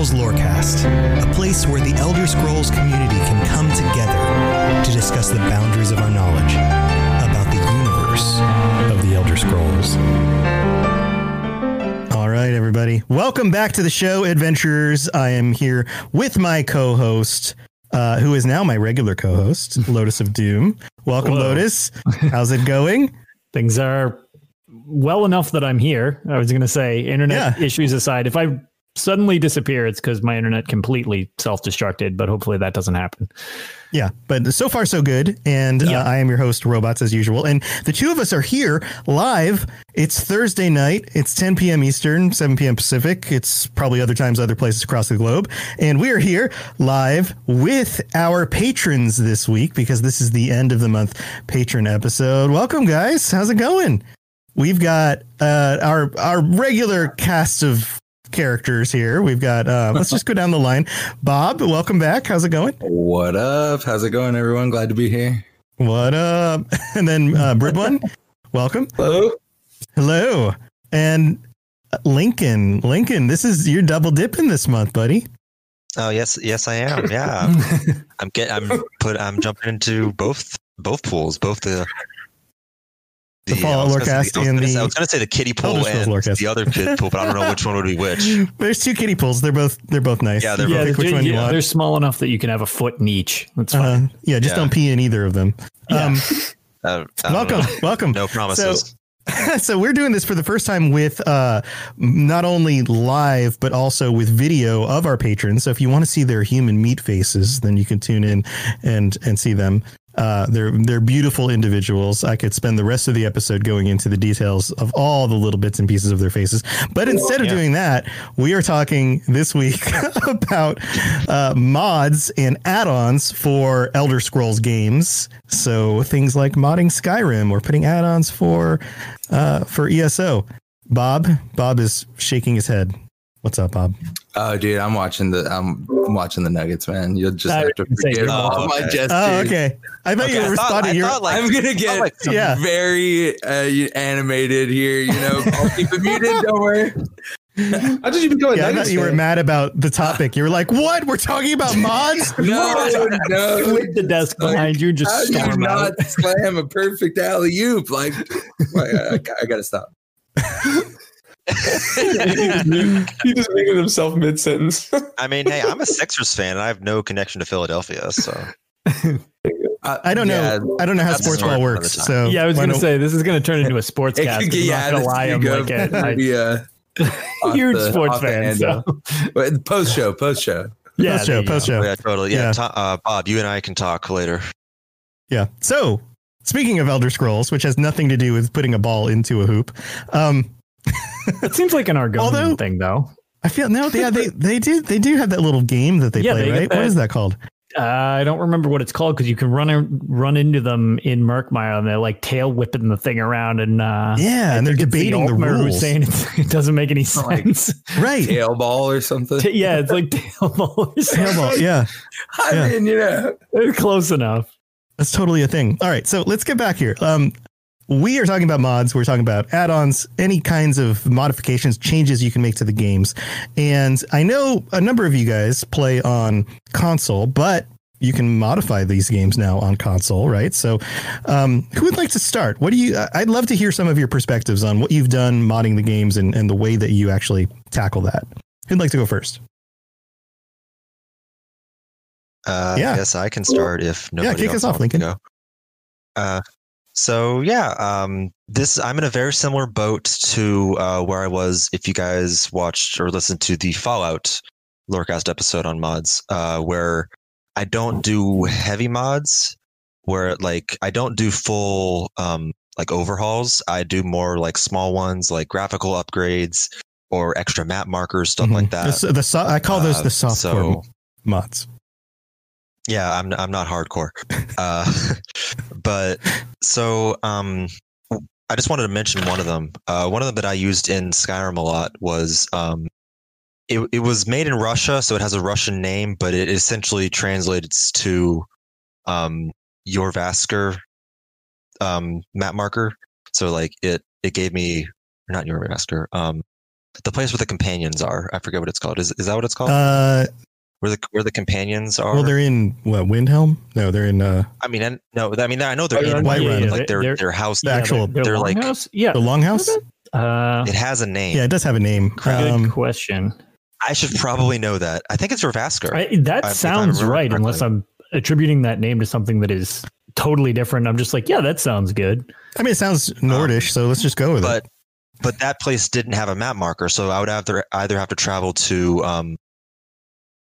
Scrolls Lorecast, a place where the Elder Scrolls community can come together to discuss the boundaries of our knowledge about the universe of the Elder Scrolls. All right, everybody. Welcome back to the show, adventurers. I am here with my co host, uh, who is now my regular co host, Lotus of Doom. Welcome, Hello. Lotus. How's it going? Things are well enough that I'm here. I was going to say, internet Yeah. issues aside, if I suddenly disappear, it's because my internet completely self destructed, but hopefully that doesn't happen. Yeah, but so far so good. And Yeah. uh, I am your host, Robots, as usual. And the two of us are here live. It's Thursday night. It's 10 p.m. Eastern, 7 p.m. Pacific. It's probably other times, other places across the globe. And we are here live with our patrons this week because this is the end of the month patron episode. Welcome, guys. How's it going? We've got uh, our our regular cast of characters here. We've got uh, let's just go down the line. Bob, welcome back. How's it going? What up? How's it going, everyone? Glad to be here. What up? And then uh, Bridwin, welcome. Hello. Hello. And uh, Lincoln, Lincoln, this is your double dipping this month, buddy. Oh yes, yes I am. Yeah, I'm get. I'm put. I'm jumping into both both pools, both the. The I Fallout was Lorecast I was and gonna say- the I was going to say the kiddie pool and Lorecast. the other kid pool, but I don't know which one would be which. There's two kiddie pools. They're both they're both nice. Yeah, they're You both- pick which they're, one you yeah, want. they're small enough that you can have a foot in each. That's Uh, fine. yeah, just Yeah. don't pee in either of them. Yeah. Um, Uh, I welcome, know. welcome. No promises. so we're doing this for the first time with uh, not only live but also with video of our patrons. So if you want to see their human meat faces, then you can tune in and and see them. Uh, they're they're beautiful individuals. I could spend the rest of the episode going into the details of all the little bits and pieces of their faces, but instead of Yeah. doing that, we are talking this week about uh, mods and add-ons for Elder Scrolls games. So things like modding Skyrim or putting add-ons for uh, for ESO. Bob, Bob is shaking his head. What's up, Bob? Oh, dude, I'm watching the I'm watching the Nuggets, man. You'll just I have to was gonna forget oh, all my okay. gestures. Oh, okay. I thought you Okay, were responding. I You're- thought, like, I'm gonna get like, Yeah. very uh, animated here. You know, I'll keep it muted. Don't worry. I just even go. yeah, I thought you were mad about the topic. You were like, "What? We're talking about mods?" No, no. Flip the desk Like, behind you and just How do you storm out. slam a perfect alley oop? Like, like, I, I, I gotta stop. he just muted himself mid sentence. I mean, hey, I'm a Sixers fan, and I have no connection to Philadelphia, so I don't know. I don't know how that's sports ball works. So yeah, I was going to say this is going to turn into a sports It cast. could get, I'm yeah, not going to lie. I'm go like a, pretty, uh, huge the- sports fan. So. post show, post show. Yeah, post show, you post show. yeah, totally. Yeah, Yeah. To- uh, Bob, you and I can talk later. Yeah. So, speaking of Elder Scrolls, which has nothing to do with putting a ball into a hoop, um, It seems like an Argonian Although- thing, though. I feel no, yeah, they they do they do have that little game that they Yeah, play, they right? What that- is that called? Uh, I don't remember what it's called because you can run run into them in Murkmire and they're like tail whipping the thing around and uh, Yeah, and they're debating the Altmer who's rules. saying it's, it doesn't make any Like- sense. Right. Tail ball or something. T- yeah, it's like tail ball or something. Well, yeah, I yeah. mean, you know, It's close enough. that's totally a thing. All right, so let's get back here. Um, we are talking about mods. We're talking about add-ons, any kinds of modifications, changes you can make to the games. And I know a number of you guys play on console, but you can modify these games now on console, right? So, um, who would like to start? What do you? I'd love to hear some of your perspectives on what you've done modding the games and, and the way that you actually tackle that. Who'd like to go first? Uh, Yeah. Yes, I can start if nobody yeah, kick us off, Lincoln. go. Uh, so yeah, um, this I'm in a very similar boat to uh, where I was if you guys watched or listened to the Fallout Lorecast episode on mods, uh, where I don't do heavy mods, where like I don't do full um, like overhauls. I do more like small ones, like graphical upgrades or extra map markers, stuff like Mhm. that. The, the I call those Uh, the softcore so- mods. Yeah, I'm I'm not hardcore. Uh, but so um I just wanted to mention one of them. Uh, one of them that I used in Skyrim a lot was um it it was made in Russia, so it has a Russian name, but it essentially translates to um Jorrvaskr um map marker. So like it it gave me not Jorrvaskr, um the place where the companions are. I forget what it's called. Is is that what it's called? Uh, where the where the companions are? well, they're in what Windhelm? No, they're in uh, I mean, and, no, I mean, I know they're Whiterun. in Whiterun. Whiterun, like their They're- their house. The actual- their they're like longhouse? yeah. the Longhouse. Uh, it has a name. Yeah, it does have a name. good Um, question. I should probably know that. I think it's Jorrvaskr. I, that I sounds remember right, unless. I'm attributing that name to something that is totally different. I'm just like, yeah, that sounds good. I mean, it sounds Nordish, so let's just go with but it. but that place didn't have a map marker, so I would have to either have to travel to um,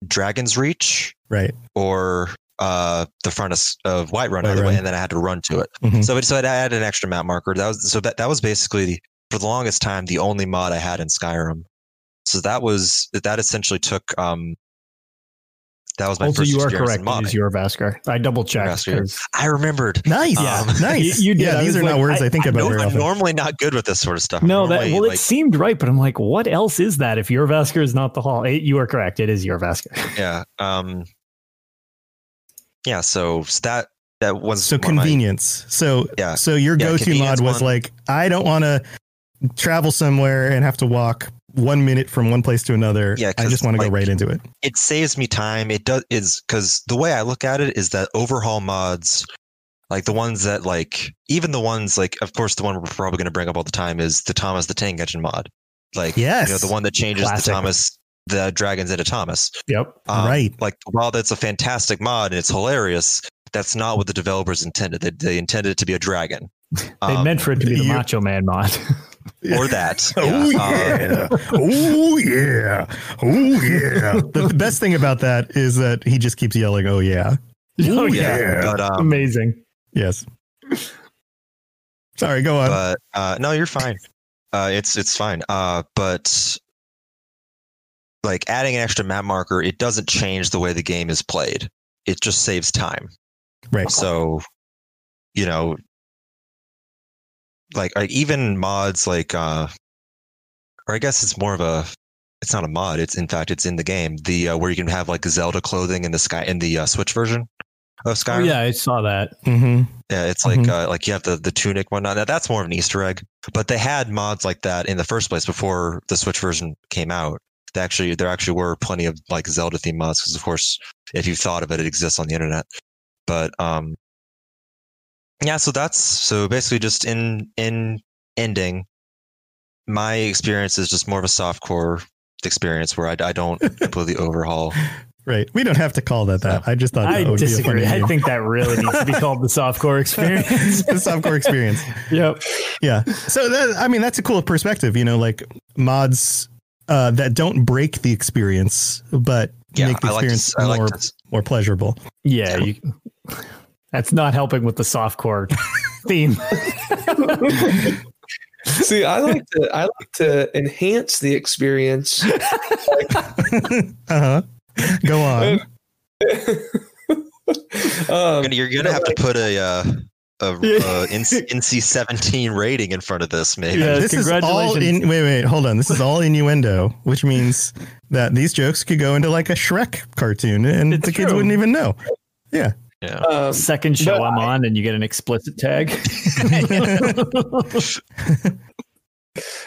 Dragon's Reach Right. or uh, the front of, of Whiterun, either Whiterun. way, and then I had to run to it. Mhm. So it so it added an extra map marker. That was so that that was basically for the longest time the only mod I had in Skyrim. So that was that essentially took um that was my also, first you are correct. It is Jorrvaskr. I double checked. I remembered. Nice. Um, nice. You- you did. Yeah, these are not words I, I- think I about I'm normally not good with this sort of stuff. No, that Normally, well, it like, seemed right, but I'm like, what else is that? If Jorrvaskr is not the hall, Eh, you are correct. It is Jorrvaskr. yeah. Um, yeah. So, so that that was so of my- convenience. So Yeah. So your Yeah, go-to mod was one. like, I don't want to travel somewhere and have to walk one minute from one place to another. Yeah, I 'cause, just want to go right into it. it saves me time. It does is because the way I look at it is that overhaul mods, like the ones that like even the ones like of course the one we're probably going to bring up all the time is the Thomas the Tank Engine mod. Like Yes. you know the one that changes Classic. the Thomas the dragons into Thomas. Yep. Um, Right. Like while that's a fantastic mod and it's hilarious, that's not what the developers intended. They, they intended it to be a dragon. They Um, meant for it to be the you- Macho Man mod. or that. Oh Yeah. Um, yeah! oh yeah! Oh yeah! the, the best thing about that is that he just keeps yelling, "Oh yeah!" oh, yeah. yeah. But um, Amazing. Yes. Sorry, go on. but uh, no, you're fine. Uh, it's it's fine. Uh, but like adding an extra map marker, it doesn't change the way the game is played. It just saves time. right. So, you know, like, like even mods like, uh, or I guess it's more of a, it's not a mod. It's in fact it's in the game. The uh, where you can have like Zelda clothing in the sky in the uh, Switch version of Skyrim. Oh, Skyrim. yeah, I saw that. hmm Yeah, it's like Mhm. uh, like you have the the tunic whatnot. Now, that's more of an Easter egg. But they had mods like that in the first place before the Switch version came out. They actually there actually were plenty of like Zelda themed mods because of course if you thought of it, it exists on the internet. But um, yeah. So that's so basically just in in ending. My experience is just more of a soft core experience where I, I don't completely overhaul. Right. We don't have to call that that. I just thought I that would disagree. be a funny I think that really needs to be called the softcore experience. the softcore experience. yep. Yeah. So that, I mean, that's a cool perspective. You know, like mods uh, that don't break the experience, but Yeah, make the I like to, experience like more to more pleasurable. Yeah. You, that's not helping with the softcore theme. See, I like to I like to enhance the experience. uh huh. Go on. Um, You're gonna have to put a uh, a, uh NC 17 rating in front of this, maybe. Yeah, this is all congratulations. in. Wait, wait, hold on. This is all innuendo, which means that these jokes could go into like a Shrek cartoon, and It's the kids wouldn't even know. Yeah. Yeah. um, Second show I'm I- on, and you get an explicit tag.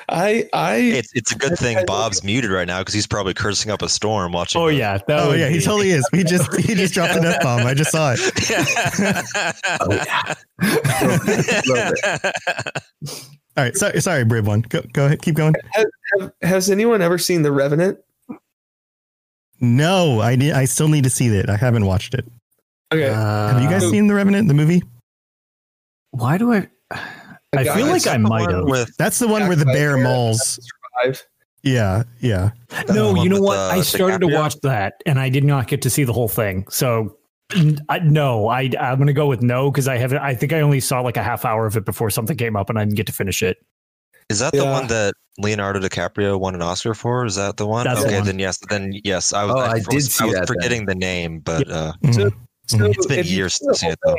I I It's it's a good thing Bob's muted right now because he's probably cursing up a storm watching. oh the- yeah, that Oh would yeah, he totally is. He just he just dropped an f bomb. I just saw it. All right, sorry, sorry, Brib one. Go go ahead, keep going. have, has anyone ever seen The Revenant? No, I need. I still need to see it. I haven't watched it. Okay, Have you guys Uh, seen The Revenant, the movie? Why do I? I feel like I might have. with That's the one where the bear mauls. survive. Yeah, yeah. No, you know what? uh, I started to watch that, and I did not get to see the whole thing. So, n- I, no, I I'm gonna go with no because I haven't. I think I only saw like a half hour of it before something came up, and I didn't get to finish it. Is that the one that Leonardo DiCaprio won an Oscar for? Is that the one? That's the okay, one. then yes, then yes. I was, Oh, I was, did see I was that then. forgetting the name, but uh, Mhm. So mm-hmm. It's been years since it, though.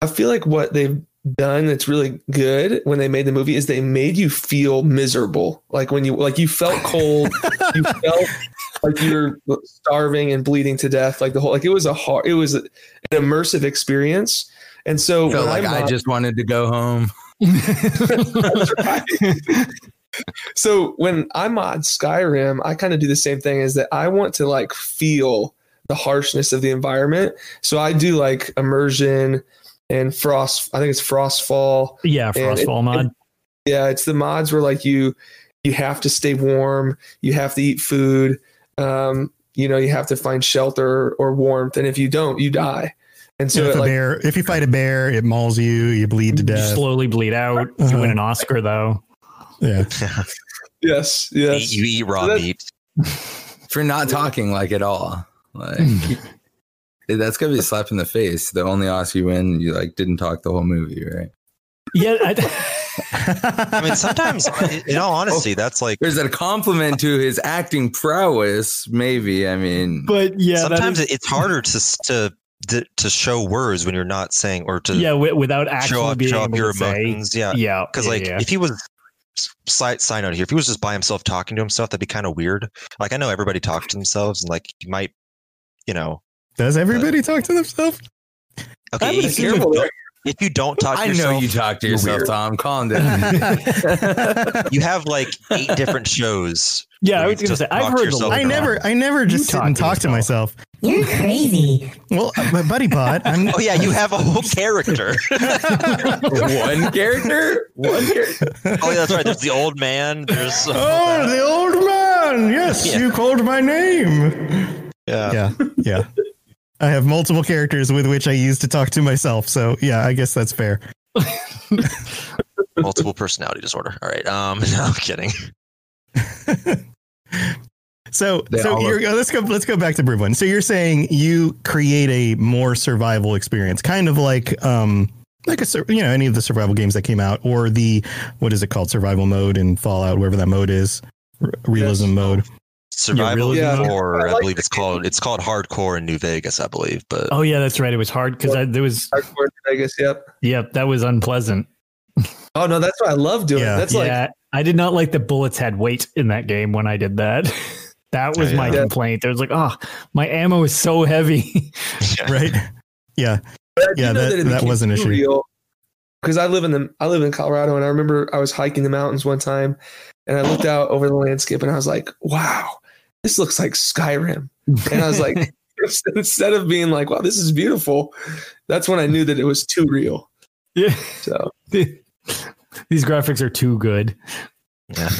I feel like what they've done that's really good when they made the movie is they made you feel miserable. Like when you like you felt cold, you felt like you're starving and bleeding to death. Like the whole like it was a hard, it was an immersive experience. And so Felt like I just wanted to go home. so when I'm on Skyrim, I kind of do the same thing is that I want to like feel the harshness of the environment. So I do like immersion and frost. I think it's frostfall. Yeah, And it- Frostfall mod. Yeah, it's the mods where like you you have to stay warm, you have to eat food, um, you know, you have to find shelter or warmth, and if you don't, you die. And so So if it, a like bear, if you fight a bear, it mauls you. You bleed to death. You slowly bleed out. You Uh-huh. win an Oscar though. Yeah. yes, eat, yes. you eat raw So that- meat. for not talking like at all. Like eh, that's gonna be a slap in the face. The only Oscar you win, you like didn't talk the whole movie, right? Yeah, I, I mean, sometimes, in all honesty, oh, that's like There's a compliment to his acting prowess, maybe. I mean, but yeah, sometimes is- it's harder to to to to show words when you're not saying or to yeah, wi- without show actually up being show able up your to say, emotions. Yeah, yeah, because yeah, like yeah. if he was side side note here, if he was just by himself talking to himself, that'd be kind of weird. Like I know everybody talks to themselves, and like you might, you know, Does everybody talk to themselves? okay, would if, you if- don't, you don't talk to I yourself, know you talk to yourself, weird. Tom. Calm down. you have like eight different shows. yeah, I was gonna say I've heard the I never, I never just sit talk and to talk to yourself. myself. You're crazy. Well, uh, my buddy pod. I'm, Oh yeah, you have a whole character. One character? One character. oh yeah, that's right. There's the old man. There's oh, the old man. Yes, Yeah. you called my name. Yeah. Yeah, yeah. I have multiple characters with which I use to talk to myself. So yeah, I guess that's fair. multiple personality disorder. All right. Um, no, I'm kidding. So, They so you're, let's go. Let's go back to Brivlin. So you're saying you create a more survival experience, kind of like, um, like a you know any of the survival games that came out, or the what is it called, survival mode in Fallout, wherever that mode is, realism Yes. mode. Survival realism mode? or I I, like believe it's called it's called hardcore in New Vegas, I believe. But Oh yeah, that's right. It was hard because there was Hardcore in Vegas. Yep. yep, that was unpleasant. Oh no, that's what I love doing. Yeah. That's like yeah, I did not like the bullets had weight in that game when I did that. that was Oh, my complaint. There was like, oh, my ammo is so heavy. Right? Yeah. But I do Yeah, know that- that was an issue. real. Because I live in the I live in Colorado, and I remember I was hiking the mountains one time, and I looked out over the landscape, and I was like, "Wow, this looks like Skyrim." And I was like, instead of being like, "Wow, this is beautiful," that's when I knew that it was too real. yeah, So these graphics are too good. yeah.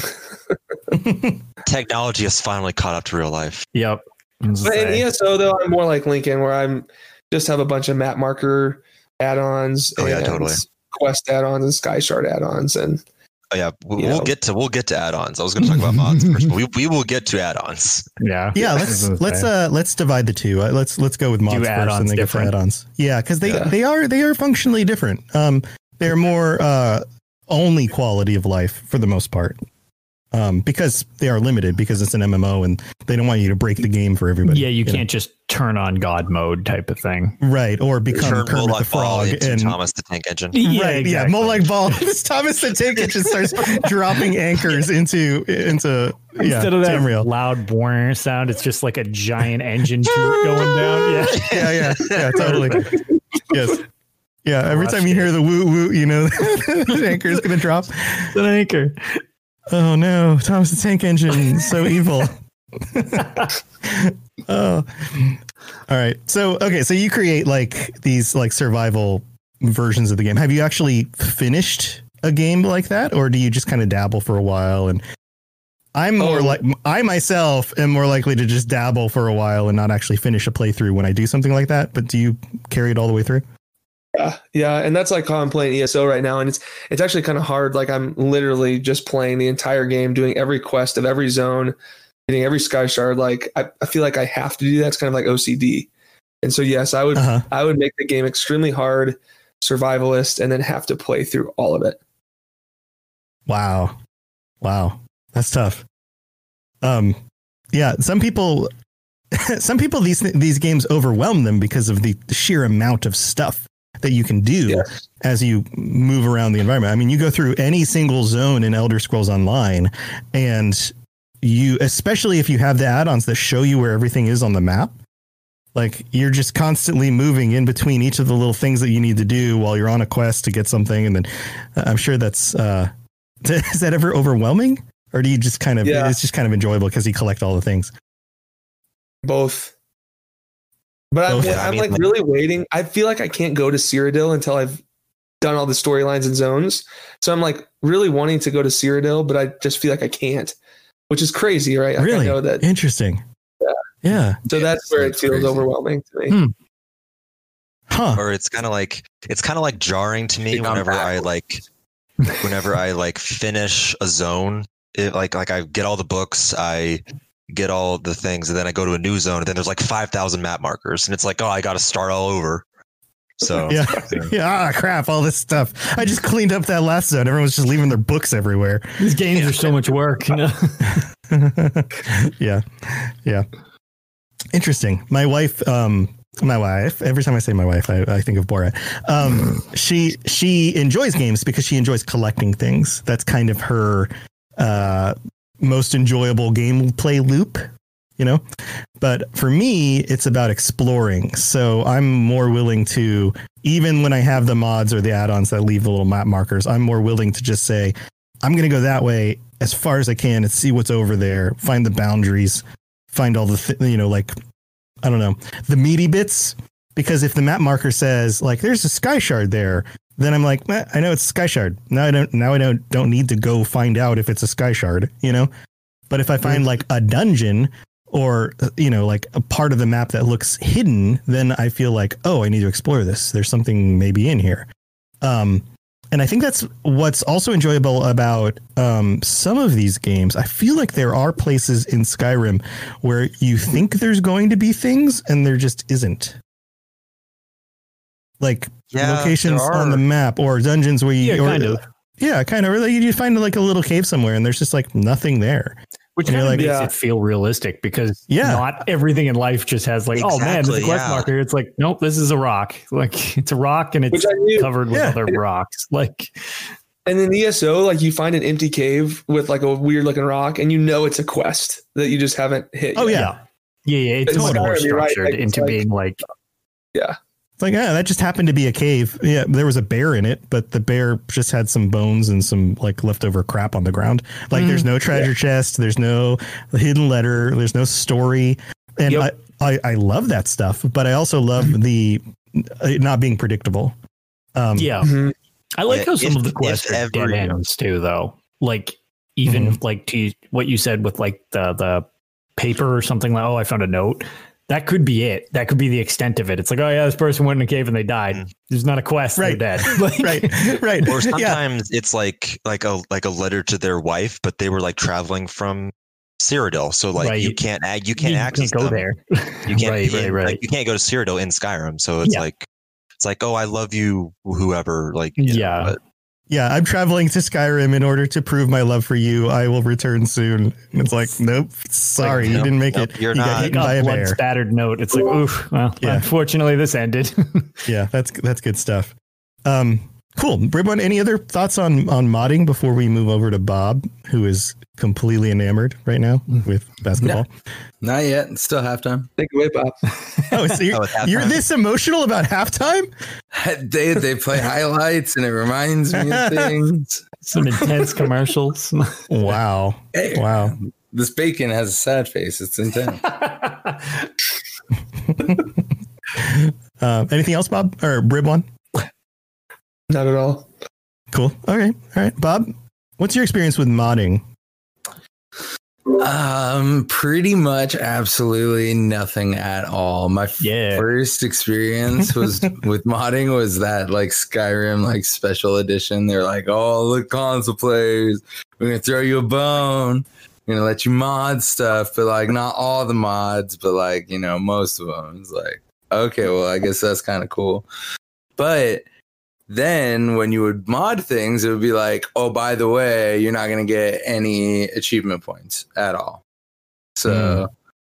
Technology has finally caught up to real life. Yep. I was But in. ESO though, I'm more like Lincoln, where I'm just have a bunch of map marker add-ons Oh, yeah, and totally. quest add-ons and sky shard add-ons, and Oh yeah, we, we'll know. get to we'll get to add-ons. I was going to talk about mods first, but we, we will get to add-ons. yeah, Yeah, let's let's uh let's divide the two. Uh, let's let's go with mods first add-ons and then get to add-ons. Yeah, because they Yeah. they are they are functionally different. Um, they're more uh only quality of life for the most part. Um, because they are limited because it's an MMO and they don't want you to break the game for everybody. yeah, you know? can't just turn on God mode type of thing. Right. Or become Turn Kermit Molag Bal Frog into and Thomas the Tank Engine. right, yeah, Molag Bal. Thomas the Tank Engine starts dropping anchors into into yeah, Instead of that Tamriel. loud boring sound, it's just like a giant engine going down. Yeah. Yeah, yeah, yeah, totally. Yes. Yeah, every time you hear the woo woo, you know the anchor is gonna drop. It's an anchor. Oh no, Thomas the Tank Engine, so evil. oh. All right. So okay, so you create like these like survival versions of the game. Have you actually finished a game like that or do you just kind of dabble for a while and I'm more Oh. like I myself am more likely to just dabble for a while and not actually finish a playthrough when I do something like that, but do you carry it all the way through? Yeah, yeah, and that's like how I'm playing ESO right now, and it's it's actually kind of hard. Like I'm literally just playing the entire game, doing every quest of every zone, getting every sky shard. Like I, I feel like I have to do that. It's kind of like OCD, and so yes, I would Uh-huh. I would make the game extremely hard, survivalist, and then have to play through all of it. Wow. Wow. That's tough. Um yeah, some people some people these these games overwhelm them because of the sheer amount of stuff that you can do as you move around the environment. I mean, you go through any single zone in Elder Scrolls Online and you especially if you have the add-ons that show you where everything is on the map, like you're just constantly moving in between each of the little things that you need to do while you're on a quest to get something and then uh, I'm sure that's uh is that ever overwhelming or do you just kind of Yeah. it's just kind of enjoyable because you collect all the things Both. But I'm, I I'm mean, like like- really waiting. I feel like I can't go to Cyrodiil until I've done all the storylines and zones. So I'm like really wanting to go to Cyrodiil, but I just feel like I can't, which is crazy, right? Like, really I know that. interesting Yeah. yeah So that's where it feels crazy. overwhelming to me. Hmm. huh or it's kind of like it's kind of like jarring to me You've whenever I like whenever I like finish a zone. It, like like I get all the books, I get all the things, and then I go to a new zone, and then there's like five thousand map markers, and it's like, oh, I got to start all over. So yeah. yeah. Ah, crap all this stuff. I just cleaned up that last zone. Everyone's just leaving their books everywhere. These games are so much work. You know? yeah yeah. Interesting. My wife um my wife every time i say my wife i, I think of borat um she she enjoys games because she enjoys collecting things. That's kind of her uh most enjoyable gameplay loop you know? But for me it's about exploring. So i'm more willing to even when i have the mods or the add-ons that leave the little map markers i'm more willing to just say i'm going to go that way as far as i can and see what's over there find the boundaries find all the th- you know like i don't know the meaty bits. Because if the map marker says like there's a sky shard there then i'm like eh, i know it's a sky shard. Now i don't now i don't don't need to go find out if it's a sky shard you know? But if i find like a dungeon or uh, you know like a part of the map that looks hidden then i feel like oh i need to explore this. There's something maybe in here. Um and i think that's what's also enjoyable about um some of these games. I feel like there are places in skyrim where you think there's going to be things and there just isn't. Like Yeah, locations on the map or dungeons where you Yeah, or- kind of. yeah kind of. Really you find like a little cave somewhere and there's just like nothing there Which And kind of like- makes Yeah. it feel realistic because Yeah. not everything in life just has like, oh man, there's a quest yeah. marker. It's like, nope, this is a rock. Like it's a rock and it's Which I knew. covered with Yeah. other rocks. Like And in ESO, like you find an empty cave with like a weird looking rock, and you know it's a quest that you just haven't hit. oh yet. yeah yeah, yeah, it's It's more Skyrim, you're right, structured like, it's into like- being like It's like, yeah, that just happened to be a cave. Yeah, there was a bear in it, but the bear just had some bones and some like leftover crap on the ground. Like, there's no treasure chest, there's no hidden letter, there's no story, and Yep. I, I I love that stuff. But I also love the uh, not being predictable. Um, yeah. Mhm. I like Yeah, how some if- of the if quests are dead ends too, though. Like even Mm-hmm. like to what you said with like the the paper or something like, oh, I found a note. That could be it. That could be the extent of it. It's like, oh yeah, this person went in a cave and they died. Mm. There's not a quest. Right. They're dead. Like, right, right. or yeah, sometimes it's like like a like a letter to their wife, but they were like traveling from Cyrodiil, so like Right. you can't ag- you you can't access go them. there. You can't right, right, right. Like, you can't go to Cyrodiil in Skyrim, so it's Yeah. like it's like oh I love you whoever like you know, Yeah. but yeah, I'm traveling to Skyrim in order to prove my love for you. I will return soon. And it's like, nope, sorry, Like, you didn't make nope, it. you're you got not. eaten by a a blood bear. spattered note. It's like, oof. Well, Yeah. unfortunately, this ended. Yeah, that's that's good stuff. Um, cool. Ribbon, any other thoughts on on modding before we move over to Bob, who is completely enamored right now with basketball? Not yet. It's still halftime. Take away, Bob. Oh, so you're, Oh, you're this emotional about halftime? they they play highlights and it reminds me of things. Some intense commercials. Wow. Hey, Wow. this bacon has a sad face. It's intense. Uh, anything else, Bob or Ribbon? Not at all. Cool. All right. All right. Bob, what's your experience with modding? Um, pretty much absolutely nothing at all. My Yeah. first experience was with modding was that like Skyrim like special edition. They're like, oh look, console players, we're gonna throw you a bone. We're gonna let you mod stuff, but like not all the mods, but like you know most of them. It's like okay, well I guess that's kind of cool. But then when you would mod things, it would be like, oh, by the way, you're not going to get any achievement points at all. So,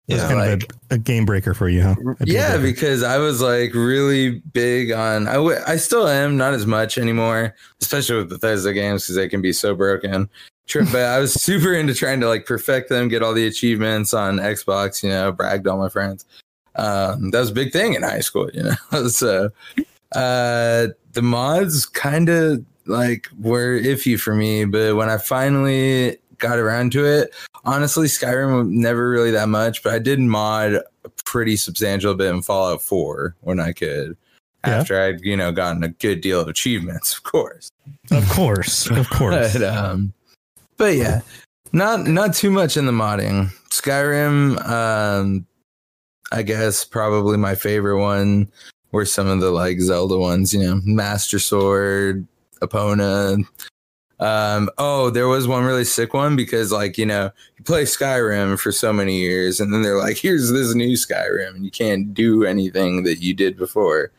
It's Yeah. kind like, of a, a game breaker for you, huh? Yeah, breaker. because I was like really big on, I, w- I still am, not as much anymore, especially with Bethesda games because they can be so broken. Tr- But I was super into trying to like perfect them, get all the achievements on Xbox, you know, bragged all my friends. Um, that was a big thing in high school, you know. so uh, the mods kind of like were iffy for me, but when I finally got around to it, honestly, Skyrim was never really that much, but I did mod a pretty substantial bit in Fallout 4 when I could. Yeah. After I'd, you know, gotten a good deal of achievements, of course. Of course. Of course. But, um, but yeah, not not too much in the modding. Skyrim, um, I guess probably my favorite one were some of the like Zelda ones. You know, Master Sword, Epona. Um, oh, there was one really sick one because like you know you play Skyrim for so many years, and then they're like, here's this new Skyrim, and you can't do anything that you did before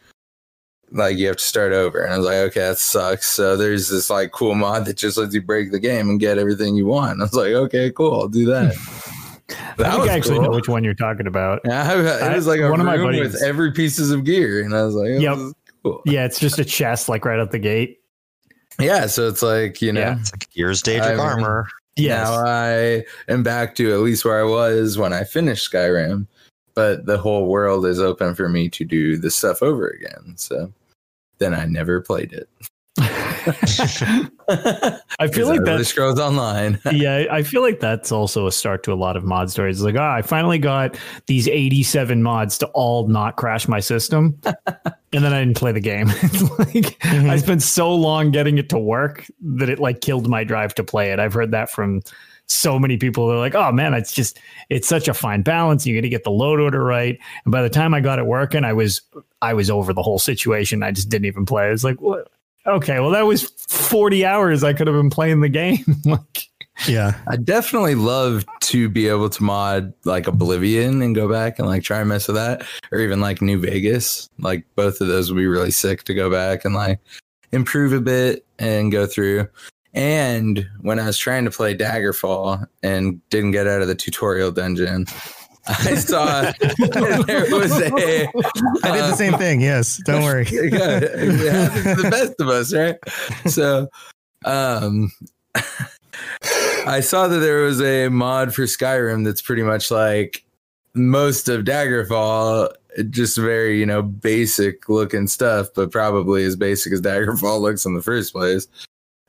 like you have to start over. And I was like, okay, that sucks. So there's this like cool mod that just lets you break the game and get everything you want. I was like, okay, cool, I'll do that. I That think I actually cool. know which one you're talking about. Yeah, it was like a One of my room buddies- with every pieces of gear, and I was like, oh, Yep. this is cool. Yeah, it's just a chest like right out the gate. Yeah, so it's like you know, Yeah. It's like Gears Daedric armor. Yeah, now I am back to at least where I was when I finished Skyrim, but the whole world is open for me to do the stuff over again. So then I never played it. I feel like that Scrolls Online. yeah, I feel like that's also a start to a lot of mod stories. It's like, ah, I finally got these 87 mods to all not crash my system. and then I didn't play the game. It's like I spent so long getting it to work that it like killed my drive to play it. I've heard that from so many people. They're like, oh man, it's just it's such a fine balance. You got to get the load order right. And by the time I got it working, I was I was over the whole situation. I just didn't even play. it's like, what? Okay, well that was 40 hours I could have been playing the game. like Yeah. I definitely love to be able to mod like Oblivion and go back and like try and mess with that, or even like New Vegas. Like both of those would be really sick to go back and like improve a bit and go through. And when I was trying to play Daggerfall and didn't get out of the tutorial dungeon, I saw there was a. I did the same thing. Yes. Don't worry. Good. It happens to the best of us, right? So, um, I saw that there was a mod for Skyrim that's pretty much like most of Daggerfall, just very you know basic looking stuff, but probably as basic as Daggerfall looks in the first place.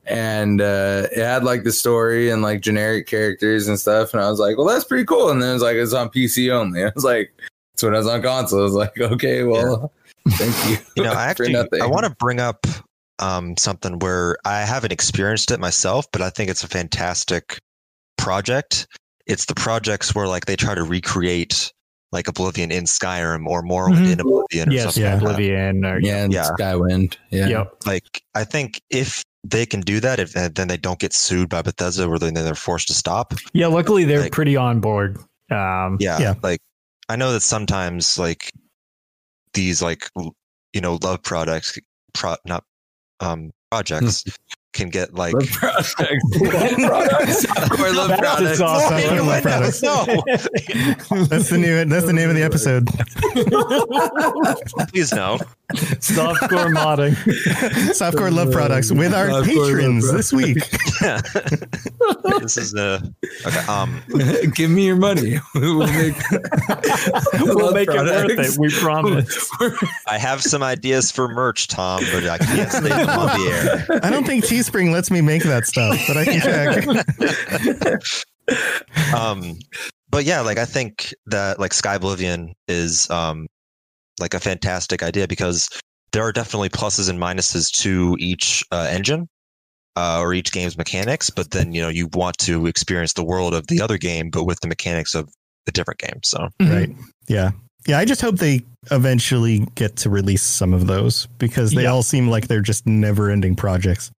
And uh, it had like the story and like generic characters and stuff, and I was like, "Well, that's pretty cool." And then it was like, "It's on PC only." I was like, "That's when I was on console." I was like, "Okay, well, thank you." You know, I actually. I want to bring up um, something where I haven't experienced it myself, but I think it's a fantastic project. It's the projects where like they try to recreate like Oblivion in Skyrim or Morrowind Mhm. in Oblivion or yes, something yeah. like that. Oblivion or yeah, Yeah. Skywind. Yeah. Yep. Like I think if they can do that, if and then they don't get sued by Bethesda, or then they're forced to stop. Yeah, luckily they're Like- pretty on board. Um, Yeah, Yeah. like I know that sometimes like these like you know love products, pro, not um projects can get like Love products. Softcore love That's products. awesome. Softcore love products. no, That's the new. That's the name of the episode. please no. Softcore modding. Softcore love products with our Softcore patrons this week. Yeah. this is a okay. Um, Give me your money. we'll make, We'll love make it worth it. We promise. I have some ideas for merch, Tom, but I can't say them on the air. I don't think Teespring lets me make that stuff, but I can check. um but yeah like i think that like Skyblivion is um like a fantastic idea because there are definitely pluses and minuses to each uh, engine uh, or each game's mechanics but then you know you want to experience the world of the other game but with the mechanics of the different game so Right. Yeah. Yeah. I just hope they eventually get to release some of those because they Yeah. all seem like they're just never ending projects.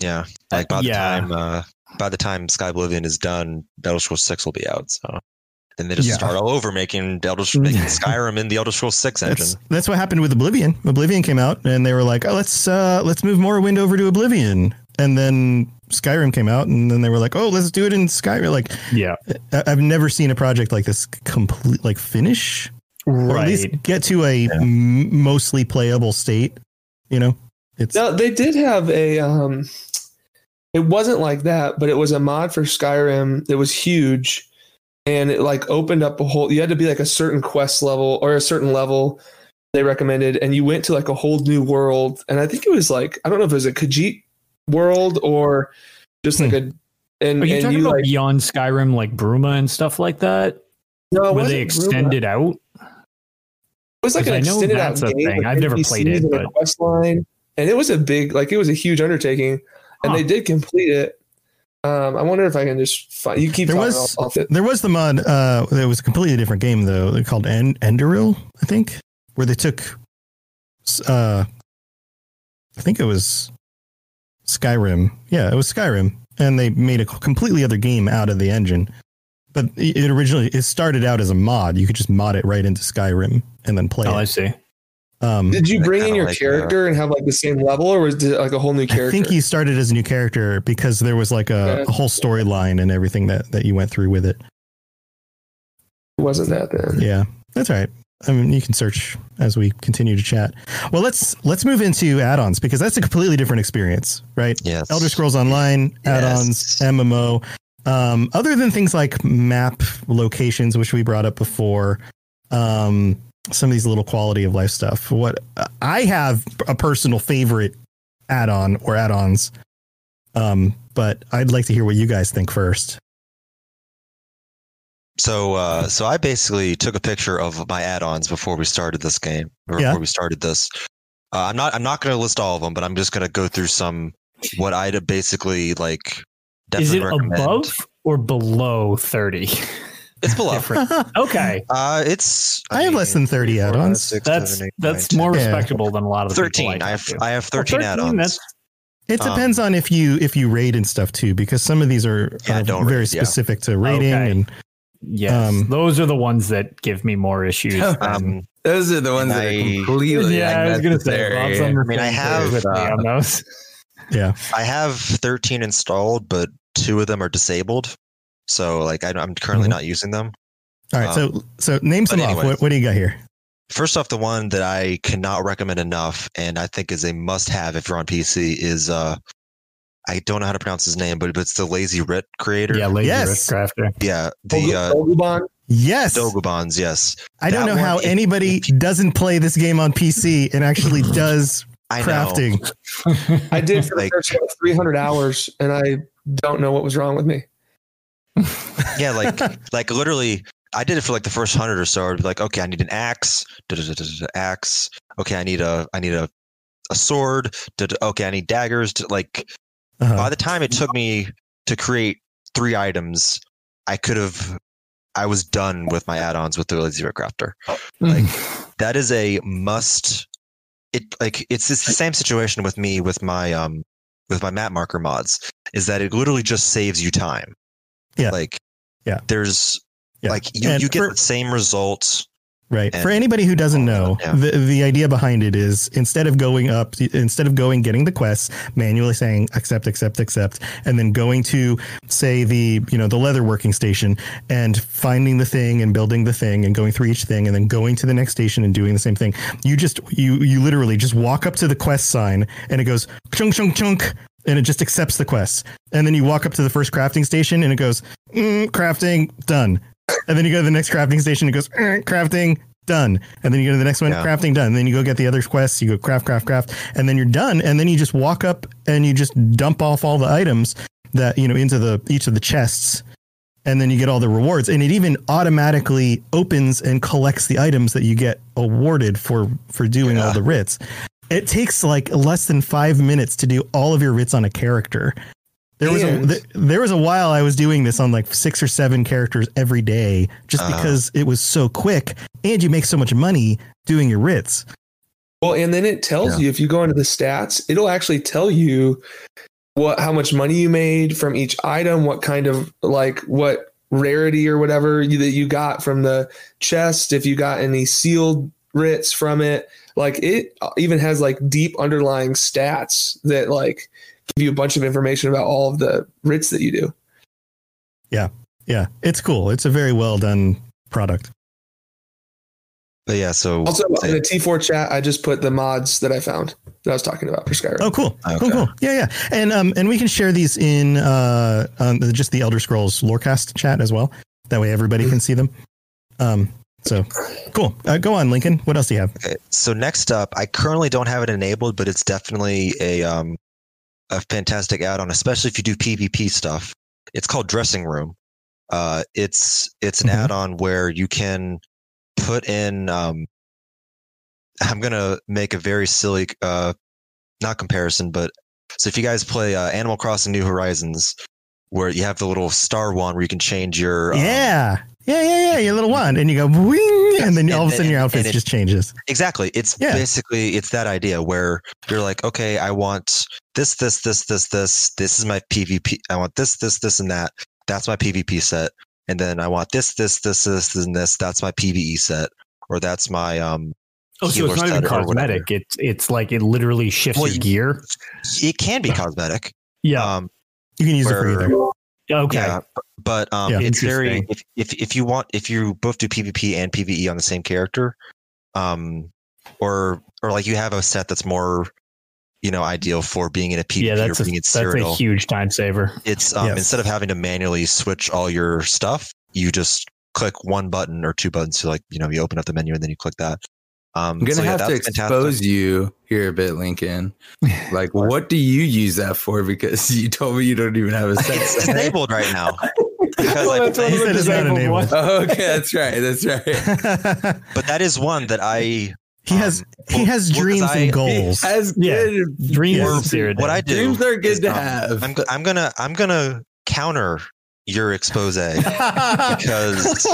yeah like by the yeah. time uh by the time Skyblivion is done elder scrolls 6 will be out so then they just Yeah. start all over making elder making skyrim in the elder scrolls 6 engine That's that's what happened with Oblivion. Oblivion came out and they were like, "Oh, let's uh let's move Morrowind over to Oblivion." And then Skyrim came out and then they were like, "Oh, let's do it in Skyrim." Like Yeah. I- I've never seen a project like this complete like finish or at least Right. get to a m- mostly playable state, you know? It's No, they did have a. Um, it wasn't like that, but it was a mod for Skyrim that was huge, and it like opened up a whole. You had to be like a certain quest level or a certain level they recommended, and you went to like a whole new world. And I think it was like I don't know if it was a Khajiit world or just like hmm. a. And, Are you and talking you about like beyond Skyrim, like Bruma and stuff like that, no, it where they wasn't Bruma. extended out? It was like an I know extended out a game thing. I've never played it, and but- quest line, and it was a big, like it was a huge undertaking, and Huh. they did complete it. Um, I wonder if I can just find. You keep There talking, was- I'll- I'll There was the mod. Uh, it was a completely different game though. They're called en- Enderal, I think, where they took. Uh, I think it was Skyrim. Yeah, it was Skyrim, and they made a completely other game out of the engine. But it it originally it started out as a mod. You could just mod it right into Skyrim and then play Oh, I see. Um, Did you bring in your like, character and have like the same level, or was it like a whole new character? I think you started as a new character because there was like a, Okay. a whole storyline and everything that that you went through with it. It wasn't that then. Yeah, that's right. I mean, you can search as we continue to chat. Well, let's let's move into add-ons because that's a completely different experience, right? yes Elder Scrolls Online add-ons, Yes. MMO. Um, other than things like map locations, which we brought up before, um, some of these little quality of life stuff. What I have a personal favorite add-on or add-ons, um, but I'd like to hear what you guys think first. So, uh, so I basically took a picture of my add-ons before we started this game, or Yeah. before we started this. Uh, I'm not, I'm not going to list all of them, but I'm just going to go through some what I'd basically like. Is Definitely it recommend. above or below 30? It's below. Okay. Uh, it's. I have less than 30 four, five, addons. That's seven, eight, that's nine, more Yeah. respectable than a lot of the 13. people I I have to. I have Oh, 13 add-ons. That's It Um, depends on if you if you raid and stuff too, because some of these are, Yeah, are don't very raid, yeah. specific to raiding Okay. and yes. Um, those are the ones that give me more issues. Um, Those are the ones that I- are completely yeah, I was gonna say. unnecessary. Rob's on the I mean, I have, with me uh, those. yeah. I have 13 installed, but two of them are disabled. So, like, I, I'm currently Mhm. not using them. All right, Um, so so name some off. What, what do you got here? First off, the one that I cannot recommend enough, and I think is a must-have if you're on PC, is uh, I don't know how to pronounce his name, but but it's the Lazy Writ Crafter. Yeah, lazy Yes. Writ Crafter. yeah, the uh, Pokemon. Yes, Dolgubon's. Yes, I don't that know how one- anybody doesn't play this game on PC and actually does I crafting. I did for the Like- first 300 hours, and I don't know what was wrong with me. Yeah, like like literally, I did it for like the first hundred or so. I'd be like, okay, I need an axe, axe. Okay, I need a I need a a sword. Okay, I need daggers. Like Uh-huh. by the time it took me to create three items, I could have. I was done with my add-ons with the Writ Crafter. Like that is a must. It like it's it's the same situation with me with my um with my map marker mods is that it literally just saves you time. Yeah. Like Yeah. there's Yeah. like you, And you get for- the same results Right. For anybody who doesn't know, Yeah. the the idea behind it is instead of going up, instead of going getting the quests, manually saying accept, accept, accept, and then going to say the you know the leather working station and finding the thing and building the thing and going through each thing and then going to the next station and doing the same thing. You just you you literally just walk up to the quest sign and it goes chunk chunk chunk and it just accepts the quests. And then you walk up to the first crafting station and it goes mm, crafting done. And then you go to the next crafting station. and It goes "Eh, crafting done. And then you go to the next one, Yeah. crafting done. And then you go get the other quests. You go craft, craft, craft, and then you're done. And then you just walk up and you just dump off all the items that you know into the each of the chests. And then you get all the rewards, and it even automatically opens and collects the items that you get awarded for for doing all the writs. It takes like less than five minutes to do all of your writs on a character. There was a th- there was a while I was doing this on like six or seven characters every day, just Uh-huh. because it was so quick, and you make so much money doing your writs. Well, and then it tells Yeah. you if you go into the stats, it'll actually tell you what how much money you made from each item, what kind of like what rarity or whatever you, that you got from the chest, if you got any sealed writs from it. Like it even has like deep underlying stats that like give you a bunch of information about all of the writs that you do. Yeah, Yeah. it's cool. It's a very well done product. But yeah, so Also in the T4 chat, I just put the mods that I found that I was talking about for Skyrim. Oh, cool, cool, Okay. cool. Yeah, yeah, and um, and we can share these in uh, on the, just the Elder Scrolls Lorecast chat as well. That way, everybody can see them. Um, so cool. Uh, go on, Lincoln. What else do you have? Okay, so next up, I currently don't have it enabled, but it's definitely a um a fantastic add-on, especially if you do PvP stuff. It's called Dressing Room. Uh, it's it's an Mhm. add-on where you can put in. Um, I'm gonna make a very silly, uh, not comparison, but so if you guys play uh, Animal Crossing: New Horizons, where you have the little star wand where you can change your um, yeah, yeah, yeah, yeah. Your little wand, and you go wing, and then and- all of a sudden your outfit and it- just changes. Exactly. It's Yeah. basically it's that idea where you're like, okay, I want this, this, this, this, this. This is my PvP. I want this, this, this, and that. That's my PvP set. And then I want this, this, this, this, and this. That's my PVE set. Or that's my um. Oh, so it's not even set or whatever. cosmetic. It's it's like it literally shifts Well, your gear. It can be cosmetic. Yeah. Um. You can use it for either. Okay. Yeah. But um, Yeah. it's very if, if if you want if you both do PvP and PVE on the same character, um, or or like you have a set that's more, you know, ideal for being in a PvP yeah, that's or a, being in that's a huge time saver. it's um, Yes. instead of having to manually switch all your stuff, you just click one button or two buttons to like you know you open up the menu and then you click that. Um, I'm gonna so yeah, have to expose fantastic. you here a bit, Lincoln. Like, what do you use that for? Because you told me you don't even have a It's set. disabled right now. Because I- That's He said it's not enabled. oh, okay, that's right. That's right. but that is one that I he has um, he well- has well, 'cause dreams I- and goals. As Yeah. good. Dreams Yes. of Cyrodiil. what I do. Dreams are good to um, have. I'm I'm gonna I'm gonna counter your expose because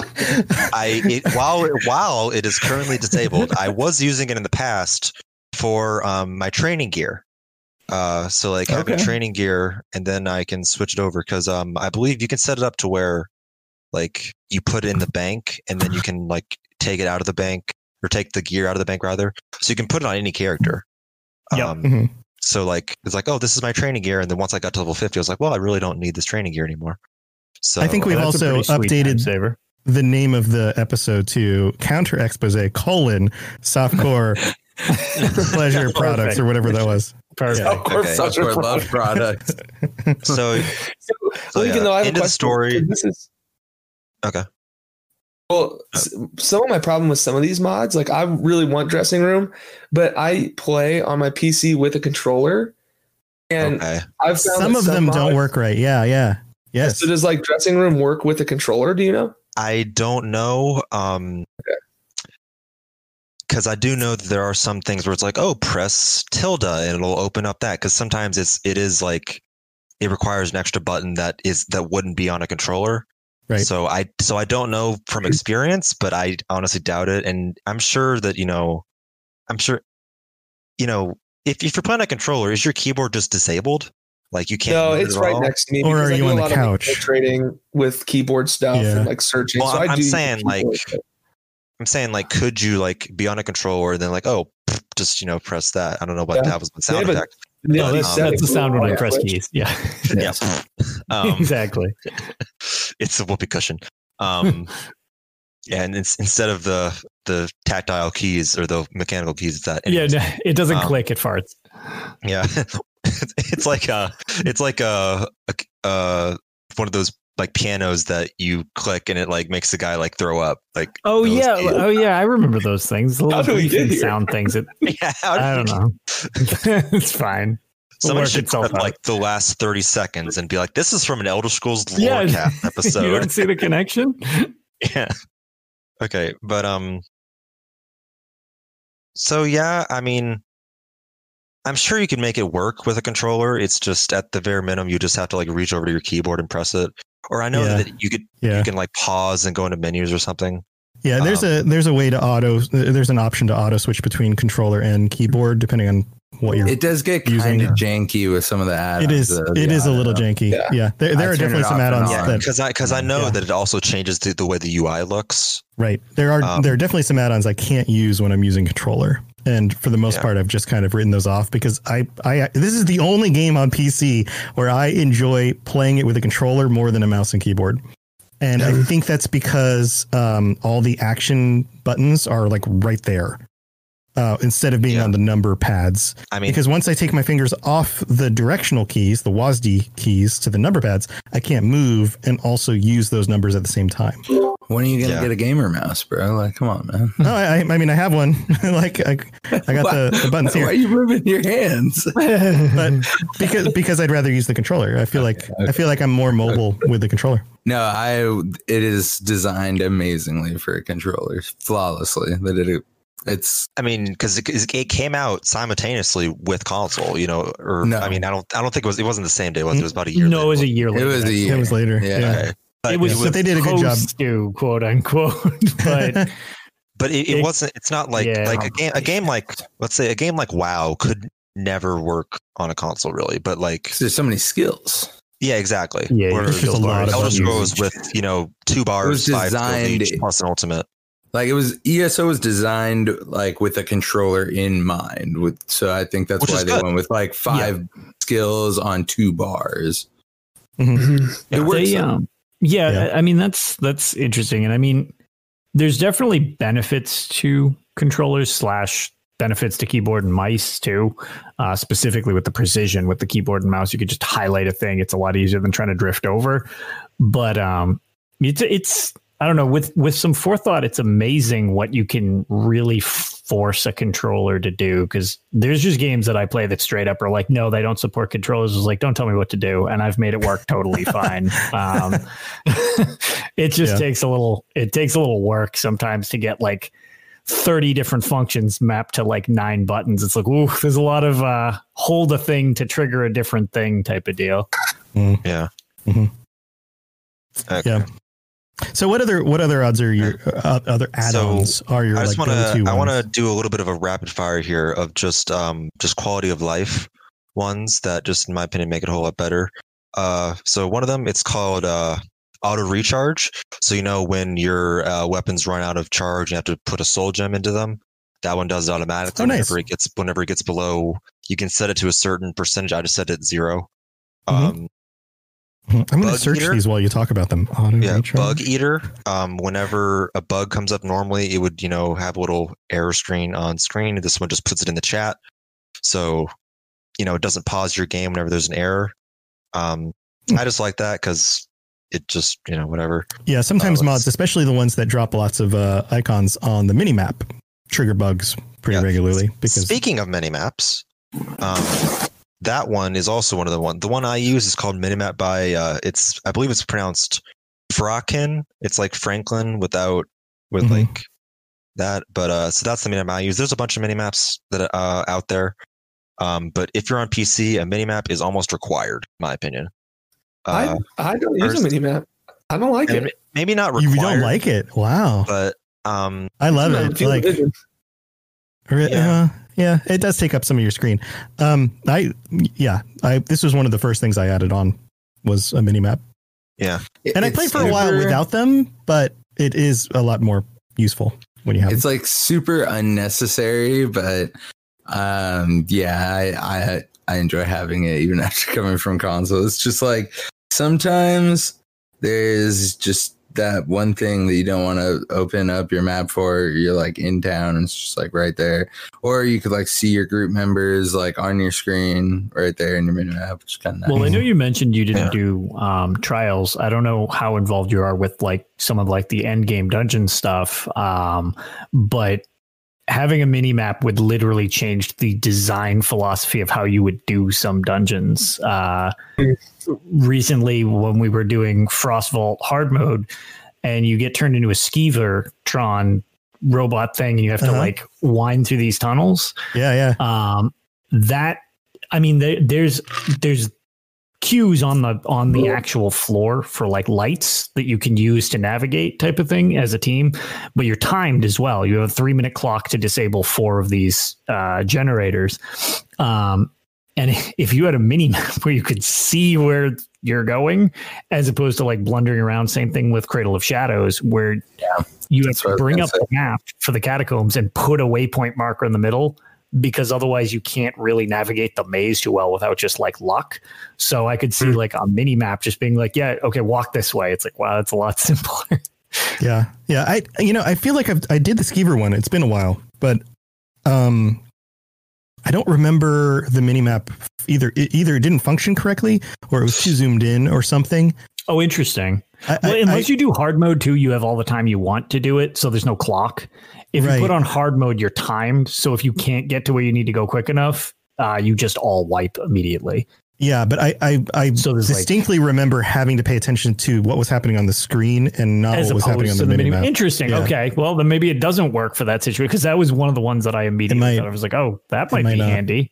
I it, while while it is currently disabled, I was using it in the past for um, my training gear. Uh, so like having training gear, and then I can switch it over because um, I believe you can set it up to where like you put it in the bank, and then you can like take it out of the bank or take the gear out of the bank rather, so you can put it on any character. Yep. Um, Mhm. so like it's like, oh, this is my training gear, and then once I got to level fifty, I was like, well, I really don't need this training gear anymore. So I think we've also pretty sweet time updated the name of the episode to counter expose colon softcore pleasure products or whatever that was. Perfect. Yeah. Of Okay. such a Software love product. product. so So, So, Lincoln, yeah, though, I have a end of the question. story. This is okay. Well, some of my problem with some of these mods, like I really want dressing room, but I play on my PC with a controller, and Okay. I've found Some that of them don't work right. Yeah, yeah. Yes. So does like dressing room work with a controller? Do you know? I don't know. Um, because I do know that there are some things where it's like, oh, press tilde and it'll open up that. Because sometimes it's it is like it requires an extra button that is that wouldn't be on a controller. Right. So I so I don't know from experience, but I honestly doubt it. And I'm sure that you know, I'm sure, you know, if if you're playing a controller, is your keyboard just disabled? Like you can't. No, use it it's right all? next to me. Or are I you do a on the lot of, couch? Trading with keyboard stuff Yeah. and like searching. Well, so I'm- I I'm saying, like, but- I'm saying like, could you like be on a controller and then like, oh, just you know, press that. I don't know what Yeah. that was the sound They have a- effect. Yeah, But, that's, um, that's the sound when I press keys. Yeah, yeah. Um, exactly. it's a whoopee cushion. Um, and it's, instead of the the tactile keys or the mechanical keys, it's that. Yeah, anyways. no, it doesn't Um, click. It farts. Yeah, it's, it's like a, it's like a, a, uh one of those like pianos that you click and it like makes the guy like throw up. Like, Oh yeah, keys. oh yeah, I remember those things. The little How do we beeping sound things. It, yeah. how did I don't know. it's fine. It'll should itself clip like the last thirty seconds and be like, "This is from an Elder Scrolls Yeah. Lorecast you episode." don't see the connection. yeah. Okay, but um. So yeah, I mean, I'm sure you can make it work with a controller. It's just at the bare minimum, you just have to like reach over to your keyboard and press it. Or I know Yeah. that you could Yeah. you can like pause and go into menus or something. Yeah, there's Um, a there's a way to auto. There's an option to auto switch between controller and keyboard depending on what you're. It does get Using- kind of janky with some of the add-ons. it is though, it the is a little janky. Yeah. Yeah, there, there are turn definitely it some add-ons on. Yeah, because I because I know Yeah. that it also changes the, the way the UI looks. right. There are Um, there are definitely some add-ons I can't use when I'm using controller. And for the most Yeah. part, I've just kind of written those off because I, I this is the only game on PC where I enjoy playing it with a controller more than a mouse and keyboard. And I think that's because um, all the action buttons are like right there uh, instead of being Yeah. on the number pads. I mean, because once I take my fingers off the directional keys, the WASD keys to the number pads, I can't move and also use those numbers at the same time. When are you gonna Yeah. get a gamer mouse, bro? Like, come on, man. No, I, I mean I have one. like I, I got the, the buttons here. Why are you moving your hands? but because because I'd rather use the controller. I feel like I feel like I'm more mobile with the controller. No, I. It is designed amazingly for a controller, flawlessly. That it, it's I mean, because it, it came out simultaneously with console, you know, or No. I mean, I don't I don't think it was it wasn't the same day. Was it? it was about a year. no, it was a year later. year it later. was a year. It was later. Yeah. Yeah. Okay. But It was, But they did a good job. supposed to quote unquote, but but it, it It- wasn't it's not like Yeah. like a game a game like let's say a game like wow could never work on a console really but like there's so many skills. yeah exactly Yeah, Where there's just a lot of elder scrolls with you know two bars was five skills designed- each plus an ultimate Like it was ESO was designed like with a controller in mind. With so I think that's Which why they good. went with like five skills on two bars. Mhm. It works. They, um, yeah, Yeah. I I mean that's that's interesting, and I mean there's definitely benefits to controllers slash benefits to keyboard and mice too. Uh, specifically with the precision with the keyboard and mouse, you could just highlight a thing. It's a lot easier than trying to drift over. But um, it's it's I don't know with with some forethought, it's amazing what you can really force a controller to do. Because there's just games that I play that straight up are like, no, they don't support controllers. It's like, don't tell me what to do, and I've made it work totally fine. Um, it just Yeah. takes a little it takes a little work sometimes to get like 30 different functions mapped to like nine buttons. It's like, ooh, there's a lot of uh hold a thing to trigger a different thing type of deal. yeah Mhm. Okay. Yeah. So what other what other odds are your uh, other add-ons are your I just like want go-to I want to do a little bit of a rapid fire here of just um just quality of life ones that just in my opinion make it a whole lot better. Uh so one of them it's called uh auto recharge. So you know when your uh, weapons run out of charge, you have to put a soul gem into them. That one does it automatically Oh, nice. whenever it gets whenever it gets below. You can set it to a certain percentage. I just set it 0 Mhm. Um, I'm going to search Eater? these while you talk about them. Auto yeah, recharge. bug eater. Um, whenever a bug comes up, normally it would you know have a little error screen on screen. This one just puts it in the chat, so you know it doesn't pause your game whenever there's an error. Um, Hmm. I just like that because it just you know whatever. Yeah, sometimes Uh, mods, especially the ones that drop lots of uh, icons on the mini map, trigger bugs pretty Yeah. regularly because Speaking of minimaps, um, that one is also one of the one. The one I use is called Minimap by uh, it's I believe it's pronounced Frakin. It's like Franklin without with Mhm. like that. But uh, so that's the minimap I use. There's a bunch of minimaps that uh out there. Um, but if you're on PC, a minimap is almost required, in my opinion. Uh, I I don't use a first- mini map. I don't like it. maybe not required. you don't like it. Wow, but um, I love it. Like, vision. Re- Yeah. uh, yeah, it does take up some of your screen. Um, I yeah, I this was one of the first things I added on was a mini map, yeah, and I played for a while super- without them, but it is a lot more useful. when you have it. it's like super unnecessary, but um, yeah, I, I I enjoy having it even after coming from console. It's just like sometimes there's just that one thing that you don't want to open up your map for. You're like in town, and it's just like right there. Or you could like see your group members like on your screen right there in your mini map, which is kind of Well, I know you mentioned you didn't Yeah. do um, trials. I don't know how involved you are with like some of like the end game dungeon stuff, um, but having a mini map would literally change the design philosophy of how you would do some dungeons. Uh, recently, when we were doing Frost Vault hard mode, and you get turned into a skeever Tron robot thing, and you have to Uh-huh. like wind through these tunnels yeah, yeah. um that i mean there, there's there's cues on the on the actual floor for like lights that you can use to navigate type of thing as a team but you're timed as well. You have a three minute clock to disable four of these uh, generators. Um and if you had a mini map where you could see where you're going as opposed to like blundering around same thing with cradle of shadows where you have That's what I to bring up the map for the catacombs and put a waypoint marker in the middle because otherwise you can't really navigate the maze too well without just like luck. So I could see Hmm. like a mini map just being like, yeah, okay, walk this way. It's like, wow, that's a lot simpler. Yeah, yeah. I you know I feel like I've, I did the skeever one. It's been a while, but um, I don't remember the mini map either. It, either it didn't function correctly, or it was too zoomed in, or something. oh, interesting. I, Well, I- unless I- you do hard mode too, you have all the time you want to do it, so there's no clock. If Right. you put on hard mode, you're timed. So if you can't get to where you need to go quick enough, uh, you just all wipe immediately. yeah, but I I, I So there's, like- distinctly remember having to pay attention to what was happening on the screen and not what was happening on the, the mini map. Interesting. Yeah. Okay. Well, then maybe it doesn't work for that situation because that was one of the ones that I immediately might- thought I was like, oh, that might, might be not. handy.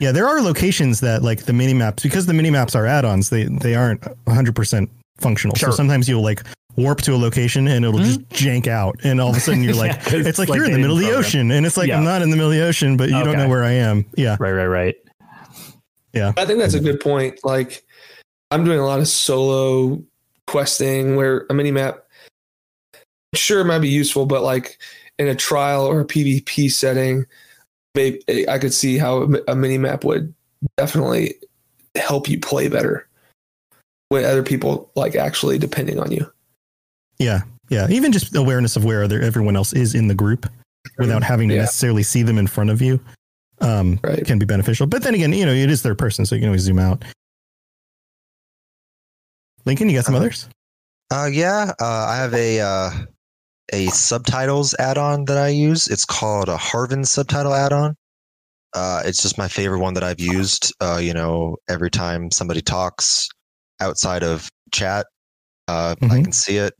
Yeah, there are locations that like the mini maps because the mini maps are add-ons. They they aren't 100 percent functional. Sure. So sometimes you'll like warp to a location and it'll just jank out, and all of a sudden you're like, Yeah, 'cause it's like like you're in the middle of the ocean, and it's like Yeah. I'm not in the middle of the ocean, but you don't know where I am. Yeah, Right, right, right. yeah, I think that's a good point. Like, I'm doing a lot of solo questing where a mini map, sure, it might be useful, but like in a trial or a PvP setting, maybe I could see how a mini map would definitely help you play better with other people like actually depending on you. Yeah, yeah. Even just awareness of where other, everyone else is in the group without having to Yeah. necessarily see them in front of you um, Right. can be beneficial. But then again, you know, it is third person, so you can always zoom out. Lincoln, you got some Uh, others? Uh, yeah, uh, I have a uh, a subtitles add-on that I use. It's called a Harven subtitle add-on. Uh, it's just my favorite one that I've used. Uh, you know, every time somebody talks outside of chat, uh, I Mhm. can see it.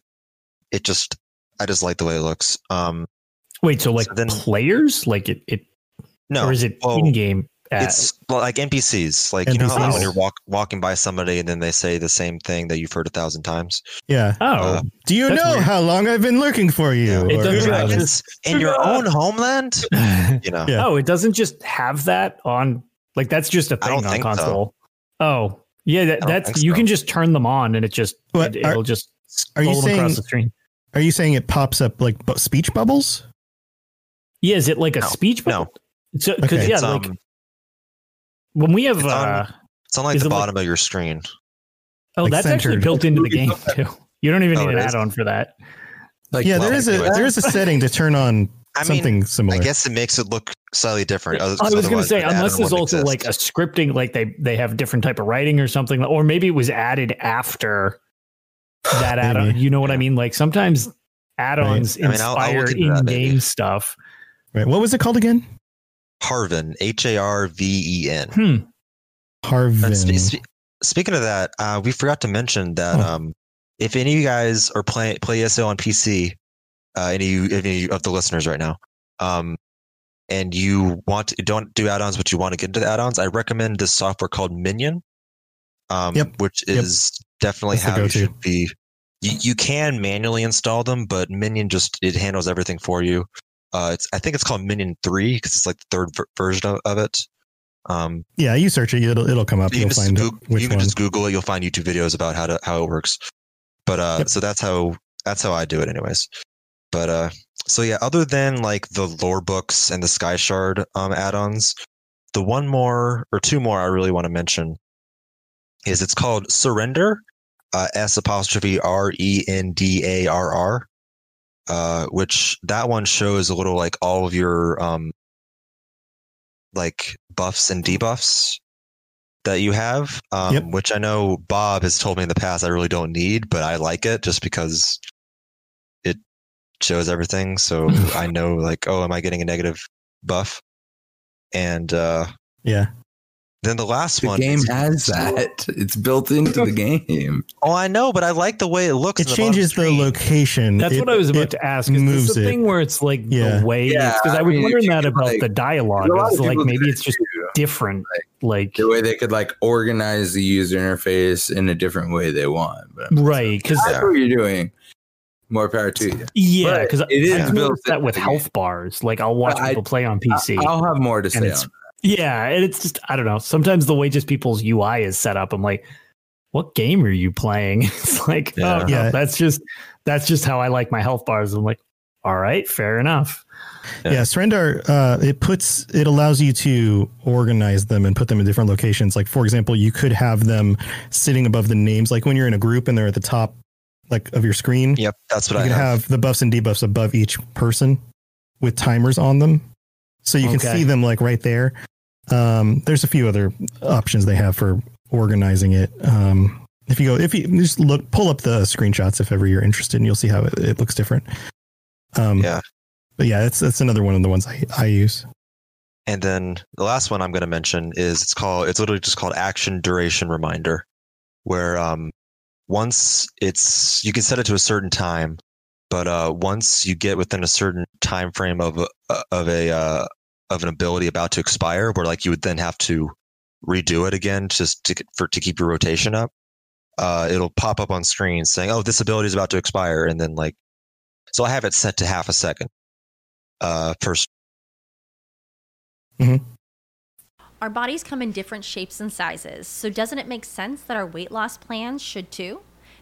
It just, I just like the way it looks. Um, Wait, so like So then- players, like it, it no, or is it well, in game? It's well, like NPCs. Like you know how when you're walk, walking by somebody and then they say the same thing that you've heard a thousand times. Yeah. oh, uh, Do you know weird. how long I've been looking for you? It Or- doesn't Yeah. have- in, in your own homeland, you know. Yeah. oh, it doesn't just have that on. Like that's just a I don't thing on think so. console. Oh, yeah, that, that's think you so. can just turn them on and it just But it, are- will just are you scroll across the screen. Are you saying it pops up like bu- speech bubbles? Yeah, is it like a No, speech? no. So, because Okay. yeah, It's, like um, when we have it's on- uh, it's on like is the it like- bottom of your screen. oh, like that's actually centered. built into the game too. You don't even Oh, need an it is? add-on for that. Like, yeah, well, there is a anyway. there is a setting to turn on I something mean, similar. I guess it makes it look slightly different. I was going to otherwise say, the unless add-on there's wouldn't also like a scripting, like they they have different type of writing or something, or maybe it was added after that add-on. You know what I mean? Like sometimes add-ons Right. I mean, I'll- I'll inspire look that, in-game stuff. right. What was it called again? Harven, H A R V E N. Hmm. Harven. And spe- spe- speaking of that, uh, we forgot to mention that Oh. um, if any of you guys are playing play ESO on PC, uh, any of any of the listeners right now, um, and you want to, don't do add-ons, but you want to get into the add-ons, I recommend this software called Minion, um, Yep. which Yep. is definitely That's how you should be. You, you can manually install them, but Minion just it handles everything for you. Uh, it's I think it's called Minion Three because it's like the third ver- version of, of it. Um, yeah, you search it, it'll it'll come up. you just find Goog- which you can one. just Google it. You'll find YouTube videos about how to how it works. But uh, Yep. so that's how that's how I do it, anyways. But uh, so yeah, other than like the lore books and the Sky Shard um, add-ons, the one more or two more I really want to mention is it's called S'rendarr, uh, S apostrophe R E N D A R R, uh, which that one shows a little like all of your um, like buffs and debuffs that you have, um, Yep. which I know Bob has told me in the past I really don't need, but I like it just because it shows everything. So I know like, oh, am I getting a negative buff? And uh, Yeah. Then the last The one game has that. It's built into the game. Oh, I know, but I like the way it looks. It the changes the screen. location. That's It- what I was about it to ask. Is this moves the it. thing where it's like Yeah. the way? Yeah, Because I I was mean, if wondering that about like- the dialogue. It's like maybe it's just too. different. Like The way they could like organize the user interface in a different way they want. But right? Because that's what you're doing. More power to you. yeah, because it is I've built that with the health bars. Like I'll watch I- people play on PC. I'll have more to And say it's- on Yeah, and it's just I don't know. Sometimes the way just people's UI is set up, I'm like, what game are you playing? It's like, Yeah. oh, Yeah. that's just that's just how I like my health bars. I'm like, all right, fair enough. Yeah. Yeah, S'rendarr, uh, it puts it allows you to organize them and put them in different locations. Like for example, you could have them sitting above the names, like when you're in a group and they're at the top, like of your screen. Yep, that's what you I can have. have. the buffs and debuffs above each person with timers on them, so you can see them like right there. Um, there's a few other options they have for organizing it. Um, if you go, if you just look, pull up the screenshots if ever you're interested, and you'll see how it, it looks different. Um, Yeah. but yeah, that's that's another one of the ones I I use. And then the last one I'm going to mention is it's called it's literally just called action duration reminder, where um once it's you can set it to a certain time, but uh once you get within a certain time frame of a, of a uh, of an ability about to expire, where like you would then have to redo it again just to for to keep your rotation up. Uh, it'll pop up on screen saying, "Oh, this ability is about to expire," and then like, so I have it set to half a second. Uh, first Our bodies come in different shapes and sizes, so doesn't it make sense that our weight loss plans should too?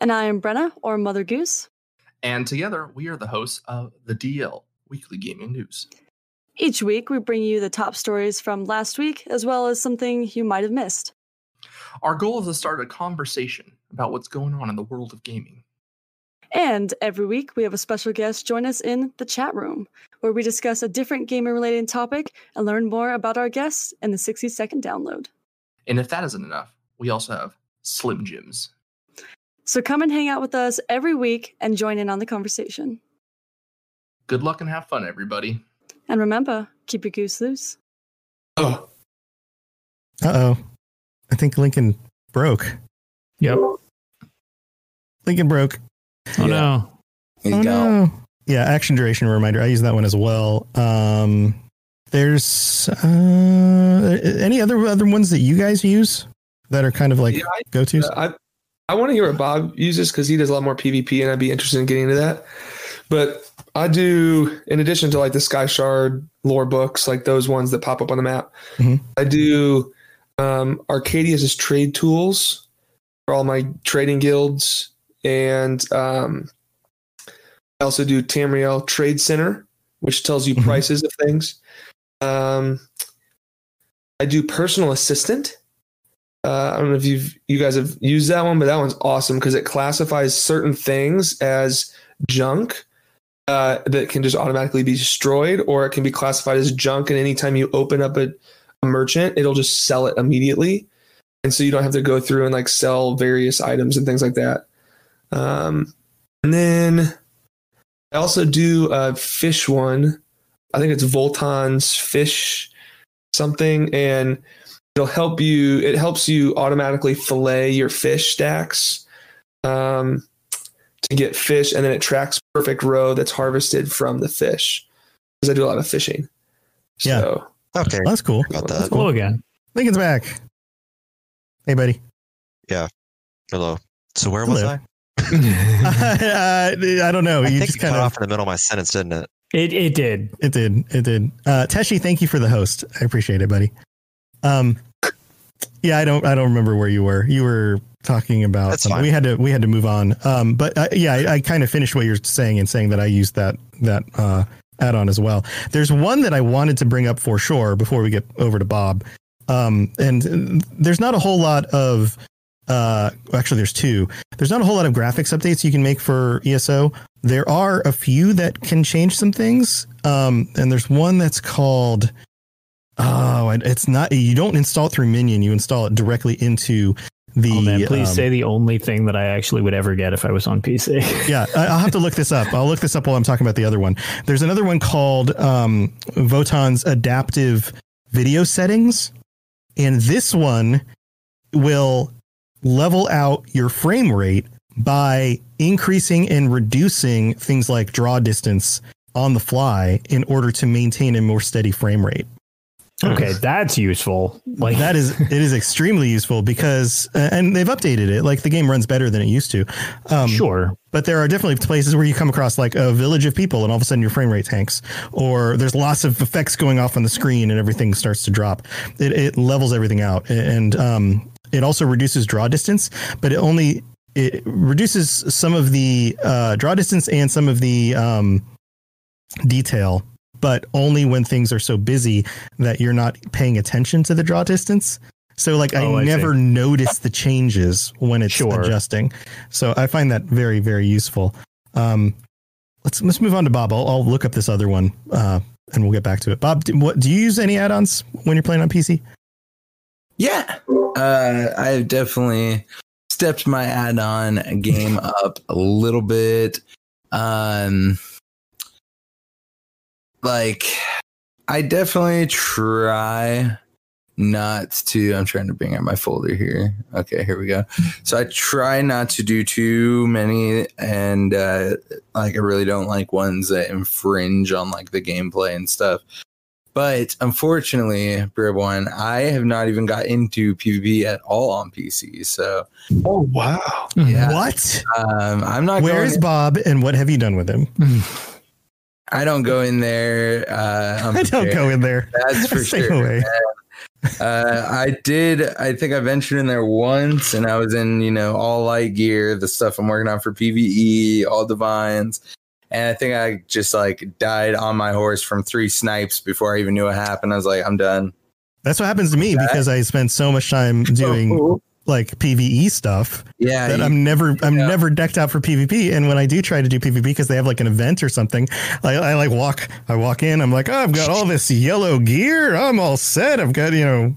And I am Brenna, or Mother Goose. and together we are the hosts of the DL Weekly Gaming News. Each week, we bring you the top stories from last week, as well as something you might have missed. Our goal is to start a conversation about what's going on in the world of gaming. And every week, we have a special guest join us in the chat room, where we discuss a different gaming related topic and learn more about our guests in the 60 second download. And if that isn't enough, we also have Slim Jims. So come and hang out with us every week and join in on the conversation. Good luck and have fun, everybody. And remember, keep your goose loose. Oh, Uh oh. I think Lincoln broke. Yep. Lincoln broke. Oh no. He's oh, gone. no. Yeah, action duration reminder. I use that one as well. Um, there's uh, any other other ones that you guys use that are kind of like Yeah, go tos? I I want to hear what Bob uses because he does a lot more PvP, and I'd be interested in getting into that. But I do, in addition to like the Sky Shard lore books, like those ones that pop up on the map. Mhm. I do um, Arkadius' trade tools for all my trading guilds, and um, I also do Tamriel Trade Center, which tells you Mhm. prices of things. Um, I do personal assistant. Uh, I don't know if you've you guys have used that one, but that one's awesome because it classifies certain things as junk uh, that can just automatically be destroyed, or it can be classified as junk. And anytime you open up a, a merchant, it'll just sell it immediately, and so you don't have to go through and like sell various items and things like that. Um, and then I also do a fish one. I think it's Votan's fish something, and it'll help you. It helps you automatically fillet your fish stacks um, to get fish, and then it tracks perfect row that's harvested from the fish. Because I do a lot of fishing. Yeah. So, Okay. That's cool. Got That's that. cool. Hello again. Lincoln's back. Hey, buddy. Yeah. Hello. So where was Hello. I? uh, I don't know. I you think just kind cut of off in the middle of my sentence, didn't it? It it did. It did. It did. Uh, Teshi, thank you for the host. I appreciate it, buddy. Um, yeah, I don't. I don't remember where you were. You were talking about. That's fine. We had to. We had to move on. Um, but uh, yeah, I, I kind of finished what you're saying and saying that I used that that uh, add-on as well. There's one that I wanted to bring up for sure before we get over to Bob. Um, and there's not a whole lot of. Uh, actually, there's two. There's not a whole lot of graphics updates you can make for ESO. There are a few that can change some things. Um, and there's one that's called. Oh, it- it's not. You don't install it through Minion. You install it directly into the. oh man, please um, say the only thing that I actually would ever get if I was on PC. yeah, I- I'll have to look this up. I'll look this up while I'm talking about the other one. There's another one called um, Votan's adaptive video settings, and this one will level out your frame rate by increasing and reducing things like draw distance on the fly in order to maintain a more steady frame rate. Okay, that's useful. Like that is it is extremely useful because uh, and they've updated it. Like the game runs better than it used to. Um sure. but there are definitely places where you come across like a village of people and all of a sudden your frame rate tanks or there's lots of effects going off on the screen and everything starts to drop. It, it levels everything out. And um it also reduces draw distance but it only it reduces some of the uh draw distance and some of the um detail but only when things are so busy that you're not paying attention to the draw distance. So like Oh, I I see. never notice the changes when it's Sure. adjusting. So I find that very very useful. Um, let's let's move on to Bob. I'll, I'll look up this other one uh, and we'll get back to it. Bob, do, what do you use any add-ons when you're playing on PC? Yeah. Uh, I've definitely stepped my add-on game up a little bit. Um, like I definitely try not to. I'm trying to bring out my folder here. Okay, here we go. So I try not to do too many, and uh, like I really don't like ones that infringe on like the gameplay and stuff. But unfortunately, Brib One, I have not even got into PvP at all on PC. So oh wow, yeah. What? Um, I'm not. Where's going, Bob and what have you done with him? I don't go in there. Uh, I don't go in there. That's for Stay sure. uh, I did. I think I ventured in there once, and I was in, you know, all light gear, the stuff I'm working on for PVE, all divines, and I think I just like died on my horse from three snipes before I even knew what happened. I was like, I'm done. That's what happens to me because I spend so much time doing like PVE stuff. Yeah, that you- I'm never I'm never decked out for PvP. And when I do try to do PvP because they have like an event or something, I, I like walk I walk in. I'm like, oh, I've got all this yellow gear. I'm all set. I've got you know,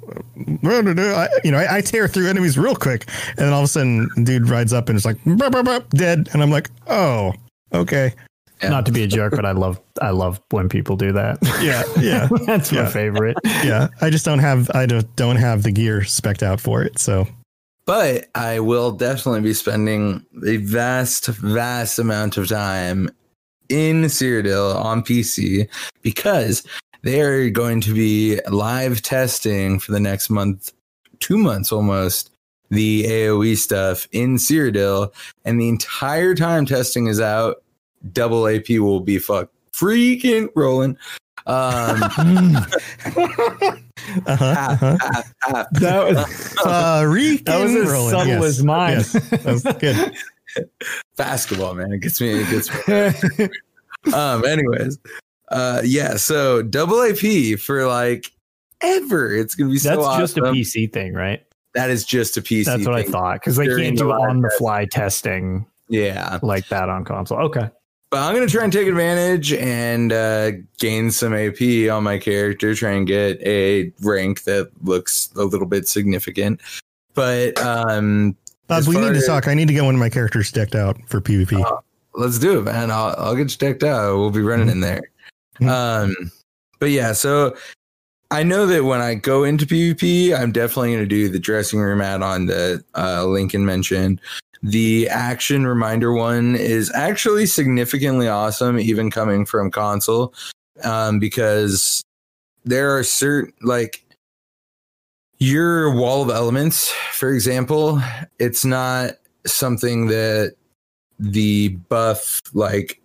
I, you know, I, I tear through enemies real quick, and then all of a sudden, dude rides up and it's like "Bup, bup, bup," dead, and I'm like, oh, okay. Not to be a jerk, but I love I love when people do that. Yeah, yeah, That's my favorite. yeah. I just don't have I don't don't have the gear specked out for it. So But I will definitely be spending a vast, vast amount of time in Cyrodiil on PC because they're going to be live testing for the next month, two months almost, the AoE stuff in Cyrodiil. And the entire time testing is out, double AP will be fuck freaking rolling. Um, uh-huh, uh-huh. half, half. That was Uh, that was as rolling. subtle Yes, as mine. yes. That was good. basketball, man. It gets me. It gets me. um. Anyways, uh, yeah. So double AP for like ever. It's gonna be so That's just a. PC thing, right? That is just a PC. That's what I thought because they can't do on the fly testing Yeah. like that on console. Okay. But I'm gonna try and take advantage and uh, gain some AP on my character. Try and get a rank that looks a little bit significant. But um, Bob, we need to talk. I need to get one of my characters decked out for PvP. Uh, let's do it, man. I'll, I'll get you decked out. We'll be running in there. Um, but yeah, so I know that when I go into PvP, I'm definitely going to do the dressing room add-on that uh, Lincoln mentioned. The action reminder one is actually significantly awesome, even coming from console, um, because there are certain like your wall of elements, for example, it's not something that the buff like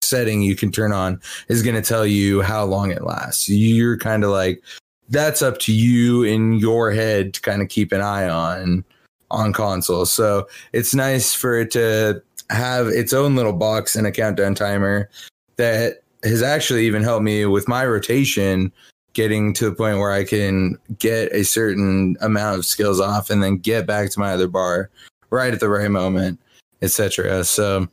setting you can turn on is going to tell you how long it lasts. You're kind of like that's up to you in your head to kind of keep an eye on on console. So it's nice for it to have its own little box and a countdown timer that has actually even helped me with my rotation getting to the point where I can get a certain amount of skills off and then get back to my other bar right at the right moment, etc. So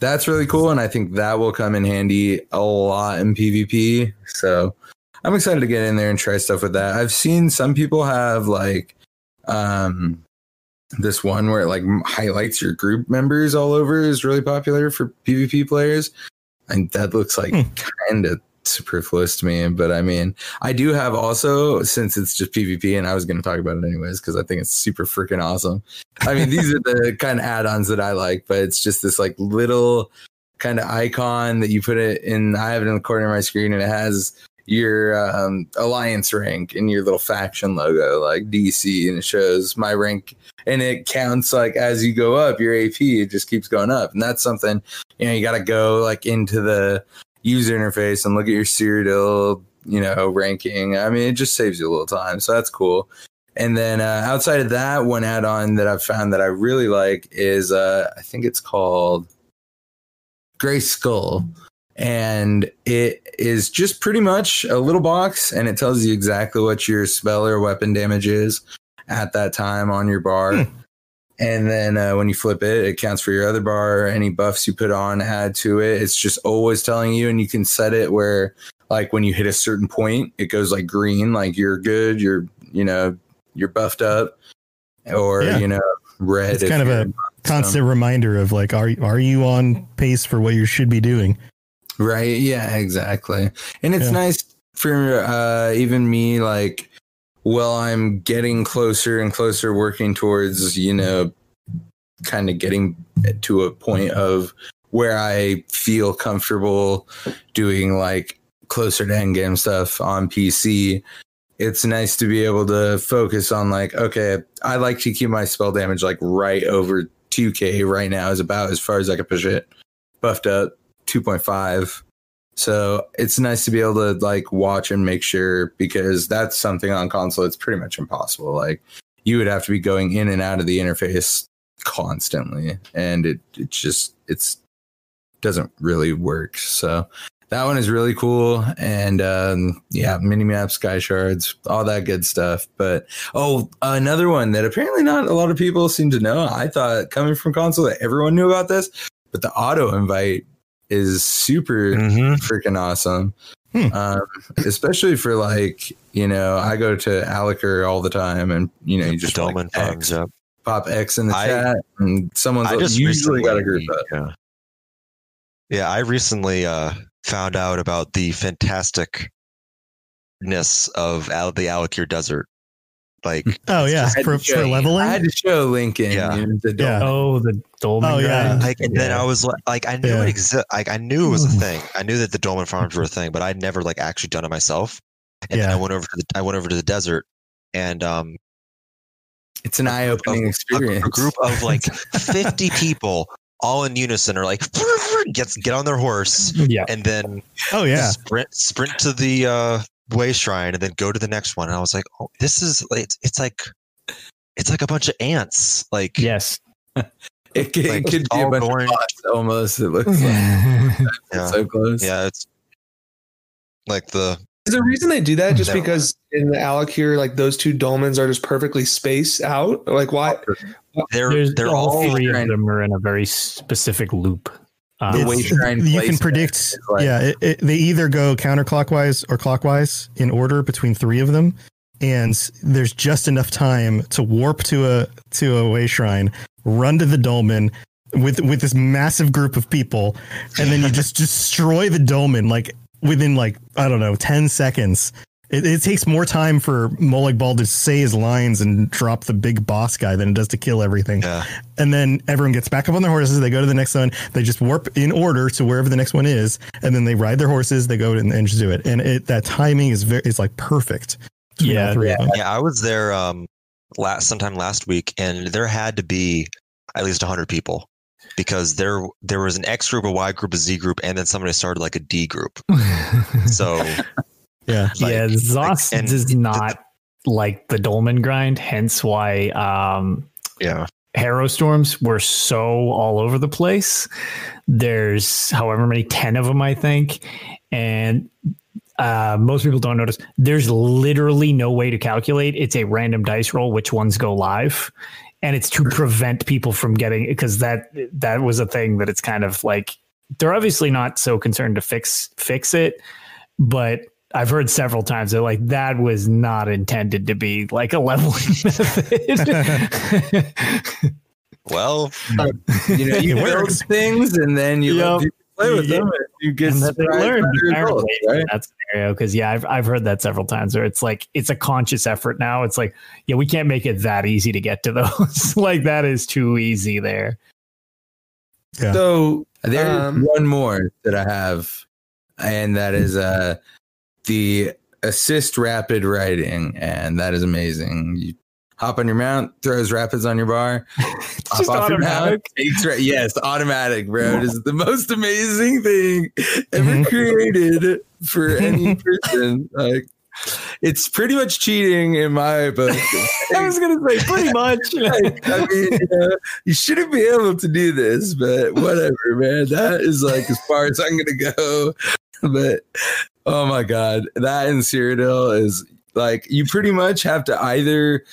that's really cool and I think that will come in handy a lot in PvP. So I'm excited to get in there and try stuff with that. I've seen some people have like um this one where it like highlights your group members all over is really popular for PvP players. And that looks like kind of superfluous to me. But I mean, I do have also, since it's just PvP, and I was going to talk about it anyways, because I think it's super freaking awesome. I mean, these are the kind of add ons that I like, but it's just this like little kind of icon that you put it in. I have it in the corner of my screen, and it has your um, alliance rank and your little faction logo like DC and it shows my rank and it counts like as you go up your AP it just keeps going up. And that's something you know you got to go like into the user interface and look at your Cyrodiil you know ranking. I mean it just saves you a little time so that's cool. And then uh, outside of that one add-on that I've found that I really like is uh, I think it's called Gray Skull. And it is just pretty much a little box and it tells you exactly what your spell or weapon damage is at that time on your bar and then uh, when you flip it it counts for your other bar any buffs you put on add to it it's just always telling you and you can set it where like when you hit a certain point it goes like green like you're good you're you know you're buffed up or Yeah. you know red It's kind of a constant reminder of like, are are you on pace for what you should be doing? Right. Yeah, exactly. And it's Yeah. nice for uh, even me, like, well, I'm getting closer and closer working towards, you know, kind of getting to a point of where I feel comfortable doing like closer to end game stuff on PC. It's nice to be able to focus on like, okay, I like to keep my spell damage like right over 2k right now is about as far as I can push it. Buffed up 2.5. So it's nice to be able to like watch and make sure because that's something on console it's pretty much impossible. Like you would have to be going in and out of the interface constantly and it it just it's doesn't really work. So that one is really cool and um yeah, mini map sky shards, all that good stuff. But oh, another one that apparently not a lot of people seem to know. I thought coming from console that everyone knew about this, but the auto invite is super freaking awesome. Um, especially for like, you know, I go to Alik'r all the time and you know, you just like X, up. pop X in the I- chat and someone's I just usually got a group up. Yeah. Yeah, I recently uh, found out about the fantasticness of Al- the Alik'r Desert. Like, Oh yeah, I had for, to show for leveling. I had to show Lincoln. Yeah. you know, the Yeah. Dolmen. Oh, the Dolmen Oh, yeah. grind. like, and then I was like, like I knew Yeah. it existed. Like, I knew it was a thing. I knew that the Dolmen farms were a thing, but I'd never like actually done it myself. And then Yeah. I went over to the I went over to the desert, and um, It's an eye opening a- experience. a group of like 50 people all in unison are like gets get on their horse Yeah. and then oh yeah, sprint sprint to the uh way shrine and then go to the next one and i was like oh this is it's, it's like it's like a bunch of ants like Yes. it could, like, it could be a bunch going- of bots almost. It looks like yeah. yeah, so close. yeah it's like the Is the reason they do that just No. because in the Alik'r, like those two dolmens are just perfectly spaced out? Like why? they're There's, they're all all three of them are in a very specific loop. Um, The way you can predict. like- yeah, it, it, they either go counterclockwise or clockwise in order between three of them, and there's just enough time to warp to a to a way shrine, run to the dolmen with with this massive group of people, and then you just destroy the dolmen like within like I don't know ten seconds. It, it takes more time for Molag Bal to say his lines and drop the big boss guy than it does to kill everything. Yeah. And then everyone gets back up on their horses. They go to the next one. They just warp in order to wherever the next one is, and then they ride their horses. They go and, and just do it. And it, that timing is very is like perfect. between all Yeah, three of them. Yeah, I was there um last sometime last week, and there had to be at least hundred people because there there was an X group, a Y group, a Z group, and then somebody started like a D group. So yeah, yeah, Zos and does not like the Dolmen grind, hence why um yeah. Harrow storms were so all over the place. There's however many 10 of them, I think. And uh, most people don't notice there's literally no way to calculate. It's a random dice roll which ones go live. And it's to prevent people from getting because that that was a thing that it's kind of like they're obviously not so concerned to fix fix it, but I've heard several times they're like that was not intended to be like a leveling method. Well, you know, you It build works. things and then you let Yep. people play with Yeah. them. And you get and that they surprised by learned the results, right? that scenario because yeah I've, I've heard that several times where it's like it's a conscious effort now it's like yeah we can't make it that easy to get to those like that is too easy there Yeah. So There's Um, one more that I have, and that is uh the assist rapid writing, and that is amazing. You hop on your mount, throws rapids on your bar, hop off your mount, takes ra- yes, automatic, bro. It is the most amazing thing ever created for any person. Like it's pretty much cheating in my book. I was gonna say pretty much Like, I mean, you, know, you shouldn't be able to do this, but whatever, man. That is like as far as I'm gonna go. But oh my god, that in Cyrodiil is like you pretty much have to either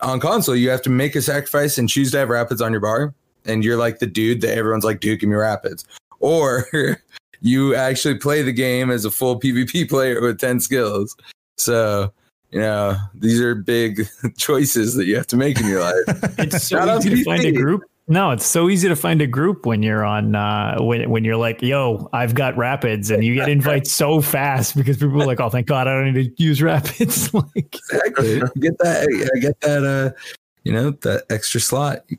on console you have to make a sacrifice and choose to have rapids on your bar, and you're like the dude that everyone's like, dude, give me rapids, or you actually play the game as a full PvP player with ten skills. So you know these are big choices that you have to make in your life. it's so Shout out easy to to find a group no it's so easy to find a group when you're on uh when, when you're like yo i've got rapids and you get invites so fast because people are like oh thank god i don't need to use rapids like exactly. Get that. I get that. Uh, you know that extra slot. You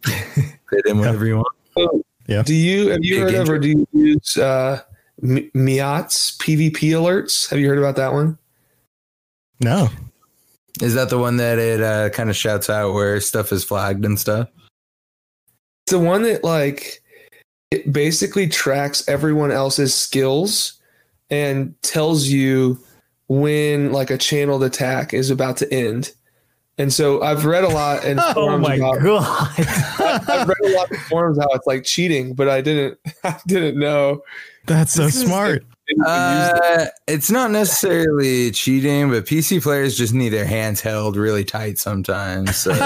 fit in whatever you want. Yeah. do you have you Big heard of or do you use uh, Mi- Miat's PvP alerts? Have you heard about that one? No. Is that the one that it uh, kind of shouts out where stuff is flagged and stuff? It's the one that like it basically tracks everyone else's skills and tells you when like a channeled attack is about to end. And so I've read a lot in oh forums my about god I've read a lot in forums how it's like cheating, but I didn't I didn't know. That's so This is- smart. Uh, it's not necessarily cheating, but PC players just need their hands held really tight sometimes. So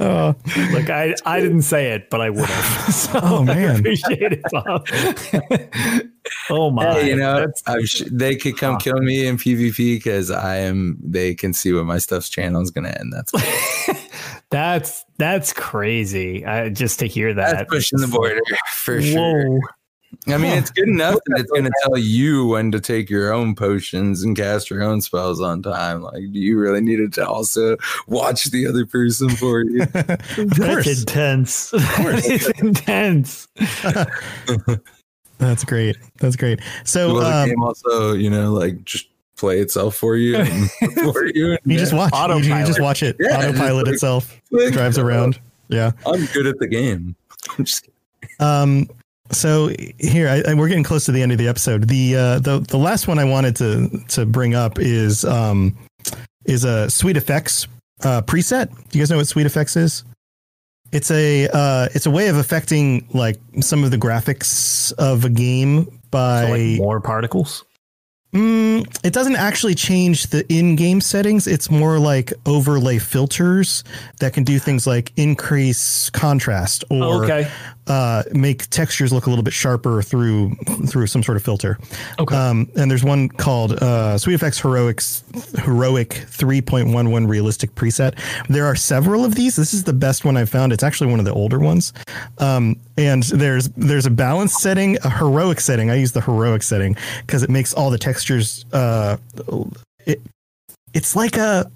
oh, Look, I, I didn't say it, but I would have. So Oh, man. I appreciate it, Bob. oh my! hey, you know, I'm sh- they could come kill me in PvP because I am. They can see what my stuff's channel is going to end. That's that's that's crazy. I, just to hear that. that's pushing the border for sure. Whoa. I mean, it's good enough that it's going to tell you when to take your own potions and cast your own spells on time. Like, do you really need it to also watch the other person for you? That's intense. it's intense. That's great. That's great. So Will the um, game also, you know, like just play itself for you and for you? And you just watch. You, you just watch it. Yeah, just Autopilot like- itself Like, drives around. Yeah. I'm good at the game. I'm just kidding. Um. So here, I, I, we're getting close to the end of the episode. The uh, the the last one I wanted to to bring up is um is a SweetFX uh, preset. Do you guys know what SweetFX is? It's a uh, it's a way of affecting like some of the graphics of a game by So, like more particles. Mm, it doesn't actually change the in-game settings. It's more like overlay filters that can do things like increase contrast or okay. Uh, make textures look a little bit sharper through through some sort of filter. Okay. Um, and there's one called uh, SweetFX Heroics Heroic 3.11 Realistic Preset. There are several of these. This is the best one I've found. It's actually one of the older ones. Um, and there's there's a balance setting, a heroic setting. I use the heroic setting because it makes all the textures. Uh, it, it's like a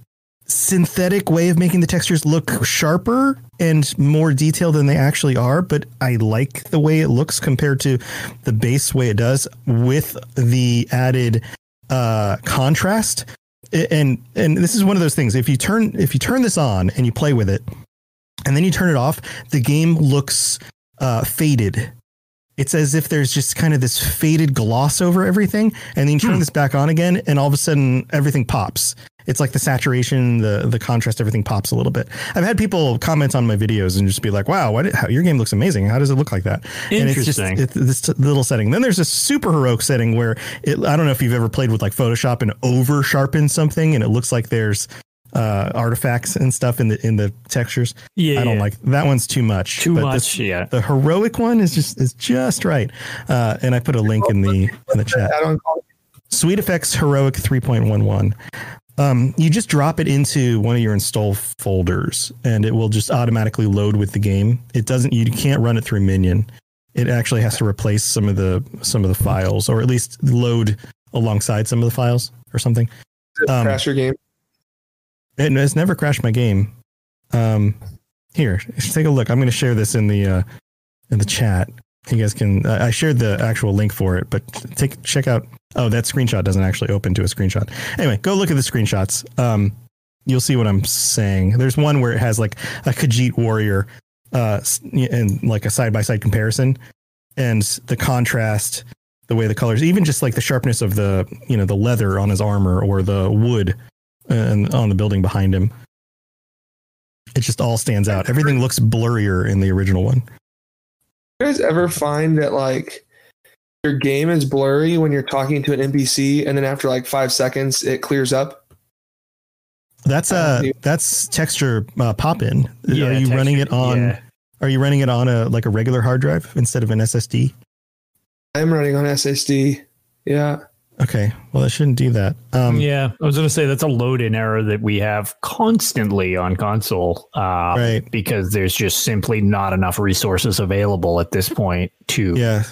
synthetic way of making the textures look sharper and more detailed than they actually are, but I like the way it looks compared to the base way it does with the added uh, contrast. And and this is one of those things. If you turn if you turn this on and you play with it, and then you turn it off, the game looks uh, faded. It's as if there's just kind of this faded gloss over everything, and then you turn hmm. this back on again, and all of a sudden everything pops it's like the saturation, the the contrast, everything pops a little bit. I've had people comment on my videos and just be like, "Wow, what, how, your game looks amazing. How does it look like that?" And it's just it's this little setting. Then there's a super heroic setting where it, I don't know if you've ever played with like Photoshop and over sharpen something, and it looks like there's uh, artifacts and stuff in the in the textures. Yeah, I don't yeah. like that one's too much. Too but much. this- yeah. The heroic one is just is just right. Uh, and I put a link in the in the chat. SweetFX Heroic 3.11. Um, you just drop it into one of your install folders and it will just automatically load with the game. It doesn't you can't run it through Minion. It actually has to replace some of the some of the files or at least load alongside some of the files or something. Um, crash your game. It, it's never crashed my game. Um, here, take a look. I'm going to share this in the uh, in the chat. You guys can. I shared the actual link for it, but take check out. Oh, that screenshot doesn't actually open to a screenshot. Anyway, go look at the screenshots. Um, you'll see what I'm saying. There's one where it has like a Khajiit warrior, uh, and like a side by side comparison, and the contrast, the way the colors, even just like the sharpness of the you know the leather on his armor or the wood and on the building behind him. It just all stands out. Everything looks blurrier in the original one. You guys ever find that like your game is blurry when you're talking to an NPC, and then after like five seconds, it clears up? That's a that's texture uh, pop in. Yeah, are you texture- running it on? yeah. Are you running it on a like a regular hard drive instead of an SSD? I'm running on SSD. Yeah. Okay, well, that shouldn't do that. Um, yeah, I was going to say that's a load-in error that we have constantly on console, uh, right? Because there's just simply not enough resources available at this point to yeah.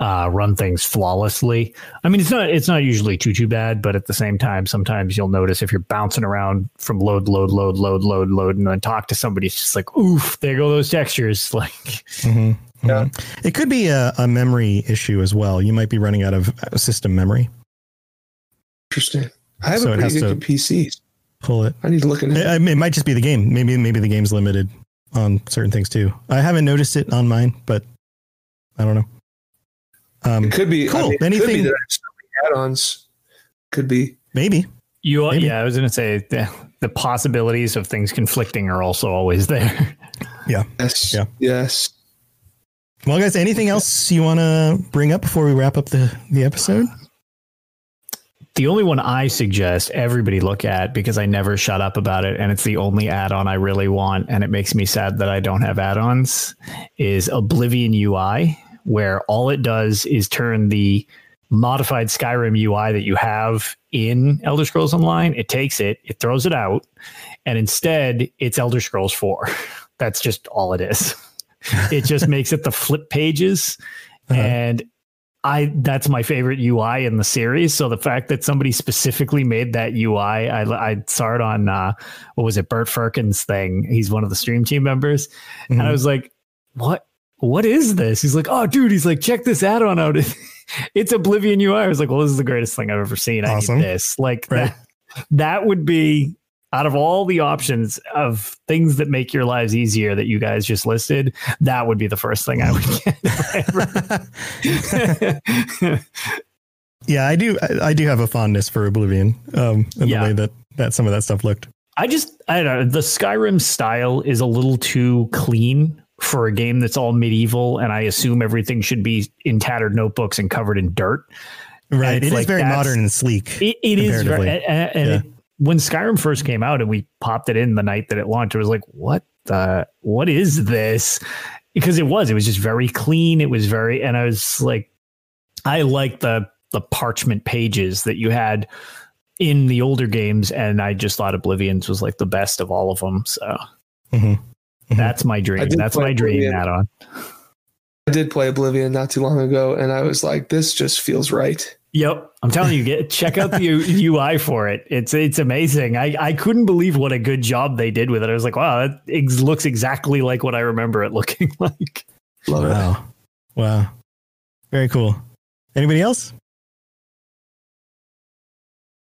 Uh, run things flawlessly. I mean, it's not it's not usually too too bad, but at the same time, sometimes you'll notice if you're bouncing around from load, load, load, load, load, load, and then talk to somebody, it's just like, oof, there go those textures. Like, mhm, mhm. It could be a, a memory issue as well. You might be running out of system memory. Interesting. I have So a it pretty has good to- PCs. Pull it. I need to look into It, I mean, it might just be the game. Maybe maybe the game's limited on certain things too. I haven't noticed it on mine, but I don't know. Um, It could be. cool. I mean, it Anything? Could be that add-ons. Could be. Maybe. you, Maybe. yeah, I was going to say the, the possibilities of things conflicting are also always there. Yeah. Yes. Yeah. Yes. Well, guys, anything else you want to bring up before we wrap up the the episode? The only one I suggest everybody look at because I never shut up about it, and it's the only add-on I really want, and it makes me sad that I don't have add-ons. Is Oblivion UI, where all it does is turn the modified Skyrim UI that you have in Elder Scrolls Online. It takes it, it throws it out, and instead it's Elder Scrolls 4. That's just all it is. it just makes it the flip pages, and I that's my favorite UI in the series. So the fact that somebody specifically made that UI, I, I saw it on uh, what was it, Bert Firkins thing. He's one of the stream team members, and I Mhm. was like, "What? What is this?" He's like, "Oh, dude," he's like, "Check this add-on out. it's Oblivion UI." I was like, "Well, this is the greatest thing I've ever seen. I Awesome. need this." Like Right. that, that would be out of all the options of things that make your lives easier that you guys just listed, that would be the first thing I would get. Yeah, I do. I, I do have a fondness for Oblivion. Um, and Yeah. the way that that some of that stuff looked. I just I don't know. The Skyrim style is a little too clean for a game that's all medieval, and I assume everything should be in tattered notebooks and covered in dirt. Right. And It is like, very modern and sleek. It, it is, very, and, and Yeah. it, when Skyrim first came out and we popped it in the night that it launched, it was like, what the, what is this? because it was it was just very clean. It was very, and I was like, I like the the parchment pages that you had in the older games, and I just thought Oblivion's was like the best of all of them. So mm-hmm. Mhm. that's my dream. That's my dream. Oblivion. Add on. I did play Oblivion not too long ago, and I was like, this just feels right. Yep, I'm telling you, get check out the UI for it. It's it's amazing. I I couldn't believe what a good job they did with it. I was like, wow, that ex- looks exactly like what I remember it looking like. Love wow. It. Wow. Very cool. Anybody else?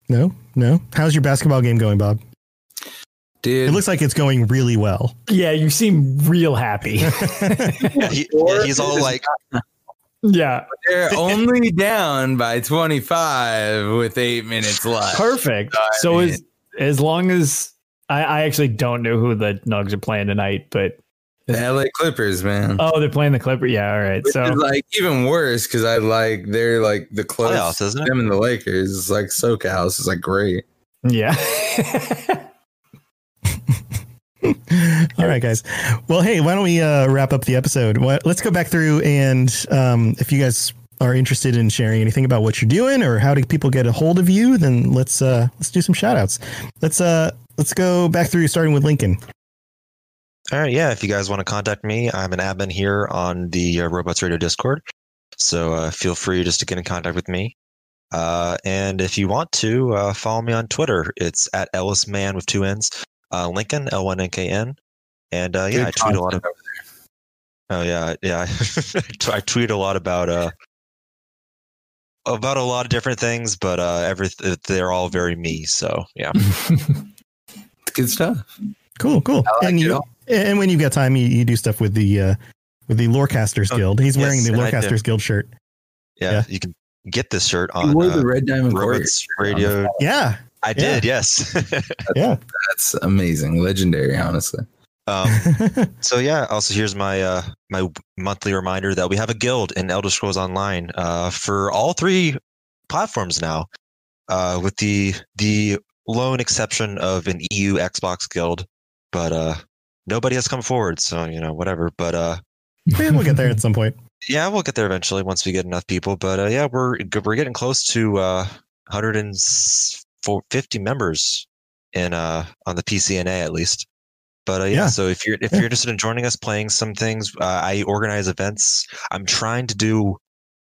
No, no. How's your basketball game going, Bob? Dude, it looks like it's going really well. Yeah, you seem real happy. Yeah, he, yeah, he's all like, yeah, They're only down by 25 with eight minutes left. perfect. So as as long as I, I actually don't know who the Nugs are playing tonight, but The LA Clippers, man. oh, they're playing the Clipper. Yeah, all right. Which So like even worse because I like they're like the close Playoffs, isn't it? them and the Lakers. It's like SoCal. It's like great. yeah. All right, guys. Well, hey, why don't we uh, wrap up the episode? Let's go back through and um, if you guys are interested in sharing anything about what you're doing or how do people get a hold of you, then let's uh, let's do some shout outs. Let's uh, let's go back through starting with Lincoln. All right, yeah. If you guys want to contact me, I'm an admin here on the uh, Robots Radio Discord, so uh, feel free just to get in contact with me. Uh, and if you want to follow me on Twitter, it's at Ellis Man with two N's, uh, Lincoln L one N K N, and uh, yeah, Good I tweet a lot of. Oh yeah, yeah. I tweet a lot about uh about a lot of different things, but uh, every they're all very me. So yeah. Good stuff. Cool, cool. Like and you, and when you've got time, you, you do stuff with the uh, with the Lorecasters Oh, Guild. He's wearing the and I. Lorecasters Guild shirt. yeah, Yeah. You can get this shirt You on wore uh, the Red Diamond Robots Radio. Yeah, I did, yes. yeah. That's amazing, legendary. Honestly, um, so yeah. Also, here's my uh, my monthly reminder that we have a guild in Elder Scrolls Online uh, for all three platforms now, uh, with the the lone exception of an EU Xbox guild, but uh, nobody has come forward. So you know, whatever. But uh, Yeah, we'll get there at some point. yeah, we'll get there eventually once we get enough people. But uh, yeah, we're we're getting close to uh, 150 members in uh, on the PCNA at least. But uh, yeah, Yeah. so if you're if Yeah. you're interested in joining us, playing some things, uh, I organize events. I'm trying to do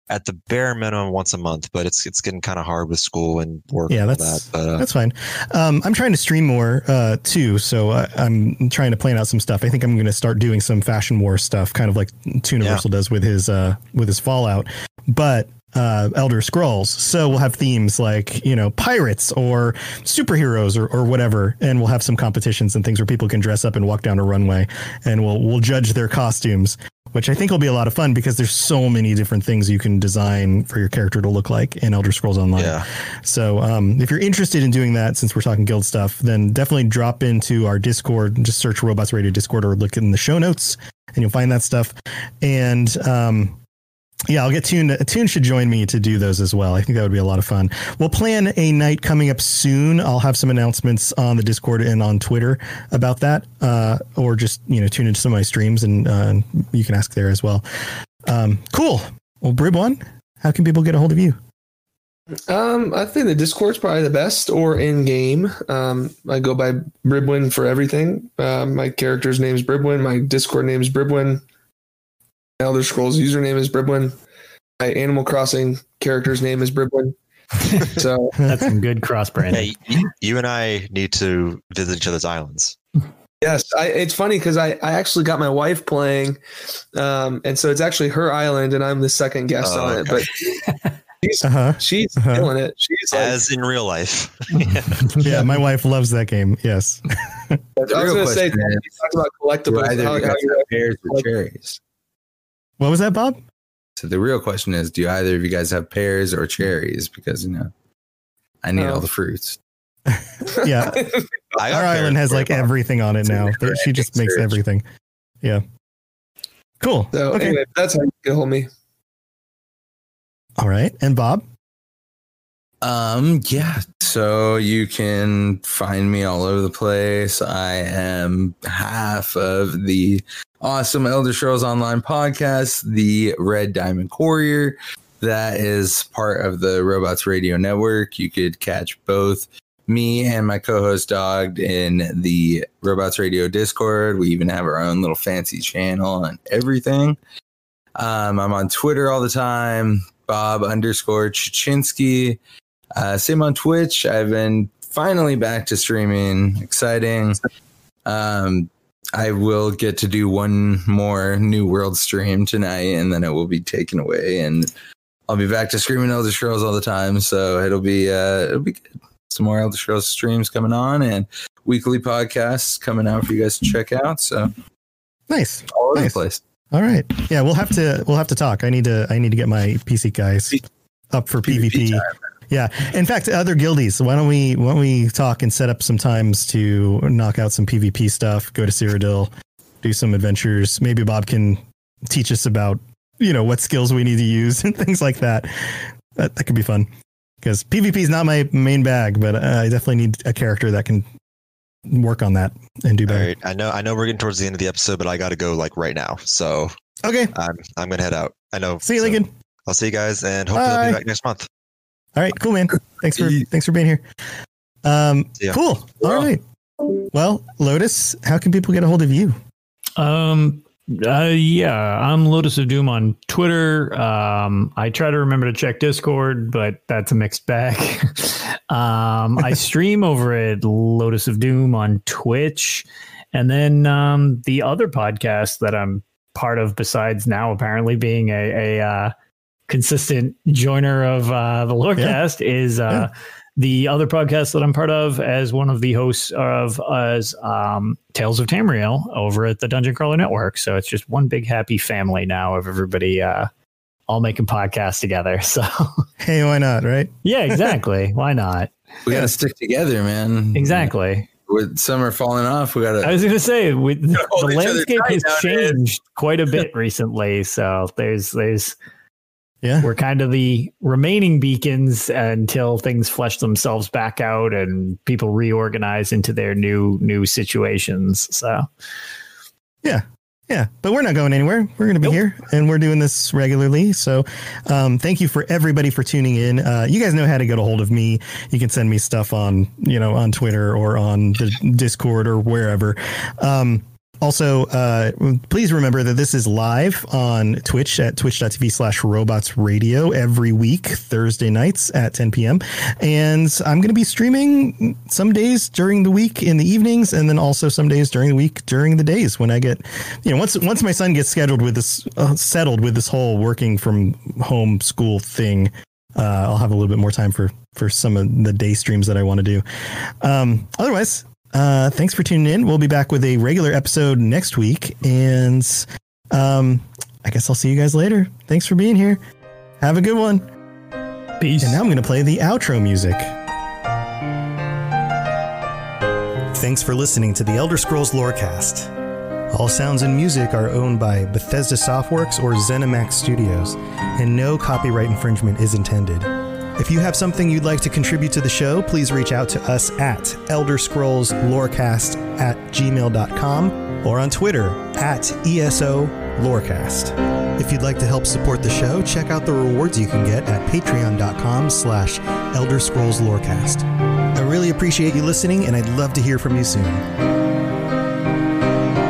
at the bare minimum once a month, but it's it's getting kind of hard with school and work. Yeah, and that's that. But uh, that's fine. Um, I'm trying to stream more uh, too, so uh, I'm trying to plan out some stuff. I think I'm going to start doing some fashion war stuff, kind of like Universal does with his uh, with his Fallout, but uh, Elder Scrolls. So we'll have themes like you know pirates or superheroes or, or whatever, and we'll have some competitions and things where people can dress up and walk down a runway, and we'll we'll judge their costumes. Which I think will be a lot of fun because there's so many different things you can design for your character to look like in Elder Scrolls Online. yeah, So um, if you're interested in doing that, since we're talking guild stuff, then definitely drop into our Discord and just search Robots Radio Discord or look in the show notes and you'll find that stuff. And um, yeah, I'll get Tune. Tune should join me to do those as well. I think that would be a lot of fun. We'll plan a night coming up soon. I'll have some announcements on the Discord and on Twitter about that, uh, or just you know tune into some of my streams and uh, you can ask there as well. Um, cool. Well, Bribwin, how can people get a hold of you? Um, I think the Discord's probably the best, or in game. Um, I go by Bribwin for everything. Um, my character's name is Bribwin. My Discord name is Bribwin. Elder Scrolls username is Bribwin. My Animal Crossing character's name is Bribwin. So That's some good cross branding. hey, you, you and I need to visit each other's islands. yes, I, it's funny because I, I actually got my wife playing, um, and so it's actually her island, and I'm the second guest Oh, on it. But she's Uh-huh. she's Uh-huh. killing it. She's like, As in real life. Yeah, my wife loves that game. Yes. I was going to say, question you talked about collectibles. either How, of you how guys you have pears or cherries? What was that, Bob? So the real question is, do either of you guys have pears or cherries? Because you know, I need No. all the fruits. Yeah. I Our island has like everything on it It's now. She just ending makes search. everything. Yeah. Cool. So okay. anyway, that's how you get hold me. All right. And Bob? Um, yeah. So you can find me all over the place. I am half of the awesome Elder Scrolls Online podcast, the Red Diamond Courier. That is part of the Robots Radio Network. You could catch both me and my co-host Dogged in the Robots Radio Discord. We even have our own little fancy channel and everything. Um, I'm on Twitter all the time, Bob underscore Chachinsky. Uh, same on Twitch. I've been finally back to streaming. Exciting. Um, I will get to do one more New World stream tonight, and then it will be taken away, and I'll be back to screaming Elder Scrolls all the time. So it'll be uh, it'll be good. Some more Elder Scrolls streams coming on, and weekly podcasts coming out for you guys to check out. So nice, all over nice. the place. All right. Yeah, we'll have to we'll have to talk. I need to I need to get my PC guys up for PvP. Yeah. In fact, other guildies. Why don't we why don't we talk and set up some times to knock out some PvP stuff, go to Cyrodiil, do some adventures. Maybe Bob can teach us about, you know, what skills we need to use and things like that. That that could be fun. Because PvP is not my main bag, but uh, I definitely need a character that can work on that and do All better. right. I know I know we're getting towards the end of the episode, but I got to go like right now. So Okay. I'm I'm gonna head out. I know. See you, so Lincoln. I'll see you guys, and hopefully I'll be back next month. All right, cool, man. Thanks for thanks for being here. Um, ya. cool. All right. Well, Lotus, how can people get a hold of you? Um. Uh, yeah, I'm Lotus of Doom on Twitter. Um, I try to remember to check Discord, but that's a mixed bag. um, I stream over at Lotus of Doom on Twitch, and then um, the other podcast that I'm part of, besides now apparently being a, a uh, consistent joiner of uh, the Lorecast, is uh, the other podcast that I'm part of as one of the hosts of as um, Tales of Tamriel over at the Dungeon Crawler Network. So it's just one big happy family now of everybody uh, all making podcasts together. So Hey, why not? Right? yeah, exactly. Why not? We got to stick together, man. Exactly. With summer falling off, we got to. I was going to say we, the hold each other landscape has changed quite a bit recently. So there's there's yeah we're kind of the remaining beacons until things flesh themselves back out and people reorganize into their new new situations. So Yeah. Yeah. But we're not going anywhere. We're going to be here and we're doing this regularly. So um, thank you for everybody for tuning in. Uh, you guys know how to get a hold of me. You can send me stuff on, you know, on Twitter or on the Discord or wherever. Um, also, uh, please remember that this is live on Twitch at twitch.tv slash robots radio every week, Thursday nights at 10 p.m. And I'm going to be streaming some days during the week in the evenings, and then also some days during the week during the days when I get, you know, once once my son gets scheduled with this, uh, settled with this whole working from home school thing, uh, I'll have a little bit more time for for some of the day streams that I want to do. Um, otherwise, uh, thanks for tuning in. We'll be back with a regular episode next week, and um, I guess I'll see you guys later. Thanks for being here. Have a good one. Peace. And now I'm going to play the outro music. Thanks for listening to the Elder Scrolls Lorecast. All sounds and music are owned by Bethesda Softworks or ZeniMax Studios, and no copyright infringement is intended. If you have something you'd like to contribute to the show, please reach out to us at Elder Scrolls Lorecast at gmail.com or on Twitter at ESO Lorecast. If you'd like to help support the show, check out the rewards you can get at patreon.com slash Elder Scrolls Lorecast. I really appreciate you listening, and I'd love to hear from you soon.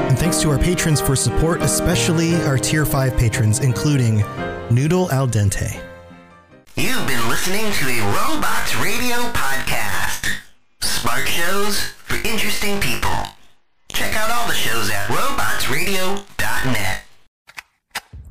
And thanks to our patrons for support, especially our Tier 5 patrons, including Noodle Al Dente. You've been listening to a Robots Radio podcast. Smart shows for interesting people. Check out all the shows at robotsradio.net.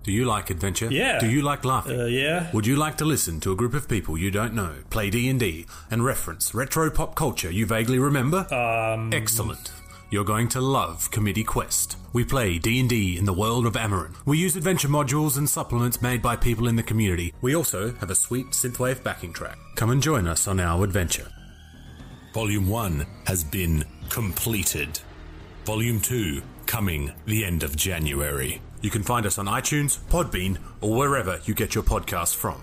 Do you like adventure? Yeah. Do you like laughing? Uh, yeah. Would you like to listen to a group of people you don't know play D&D and reference retro pop culture you vaguely remember? Um Excellent. You're going to love Committee Quest. We play D&D in the world of Amarin. We use adventure modules and supplements made by people in the community. We also have a sweet synthwave backing track. Come and join us on our adventure. Volume 1 has been completed. Volume 2 coming the end of January. You can find us on iTunes, Podbean, or wherever you get your podcasts from.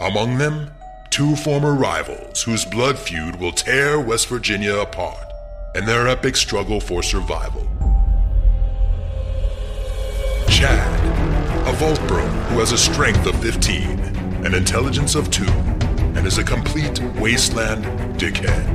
Among them, two former rivals whose blood feud will tear West Virginia apart in their epic struggle for survival. Chad, a vault bro who has a strength of 15, an intelligence of 2, and is a complete wasteland dickhead.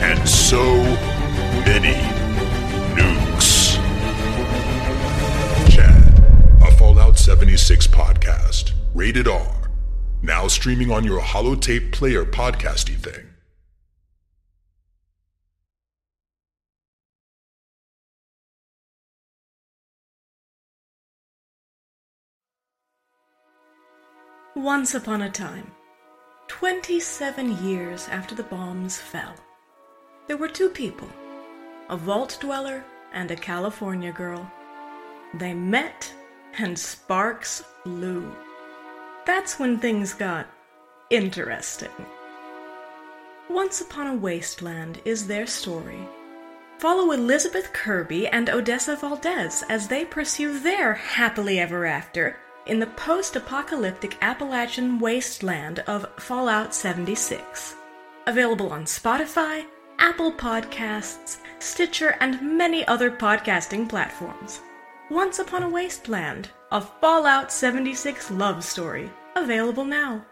and so many nukes. Chad, a Fallout 76 podcast, rated R, now streaming on your holotape player podcasty thing. Once upon a time, 27 years after the bombs fell, there were two people a vault dweller and a California girl. They met, and sparks flew. That's when things got interesting. Once Upon a Wasteland is their story. Follow Elizabeth Kirby and Odessa Valdez as they pursue their happily ever after in the post apocalyptic Appalachian wasteland of Fallout 76. Available on Spotify, Apple Podcasts, Stitcher, and many other podcasting platforms. Once Upon a Wasteland, a Fallout 76 love story, available now.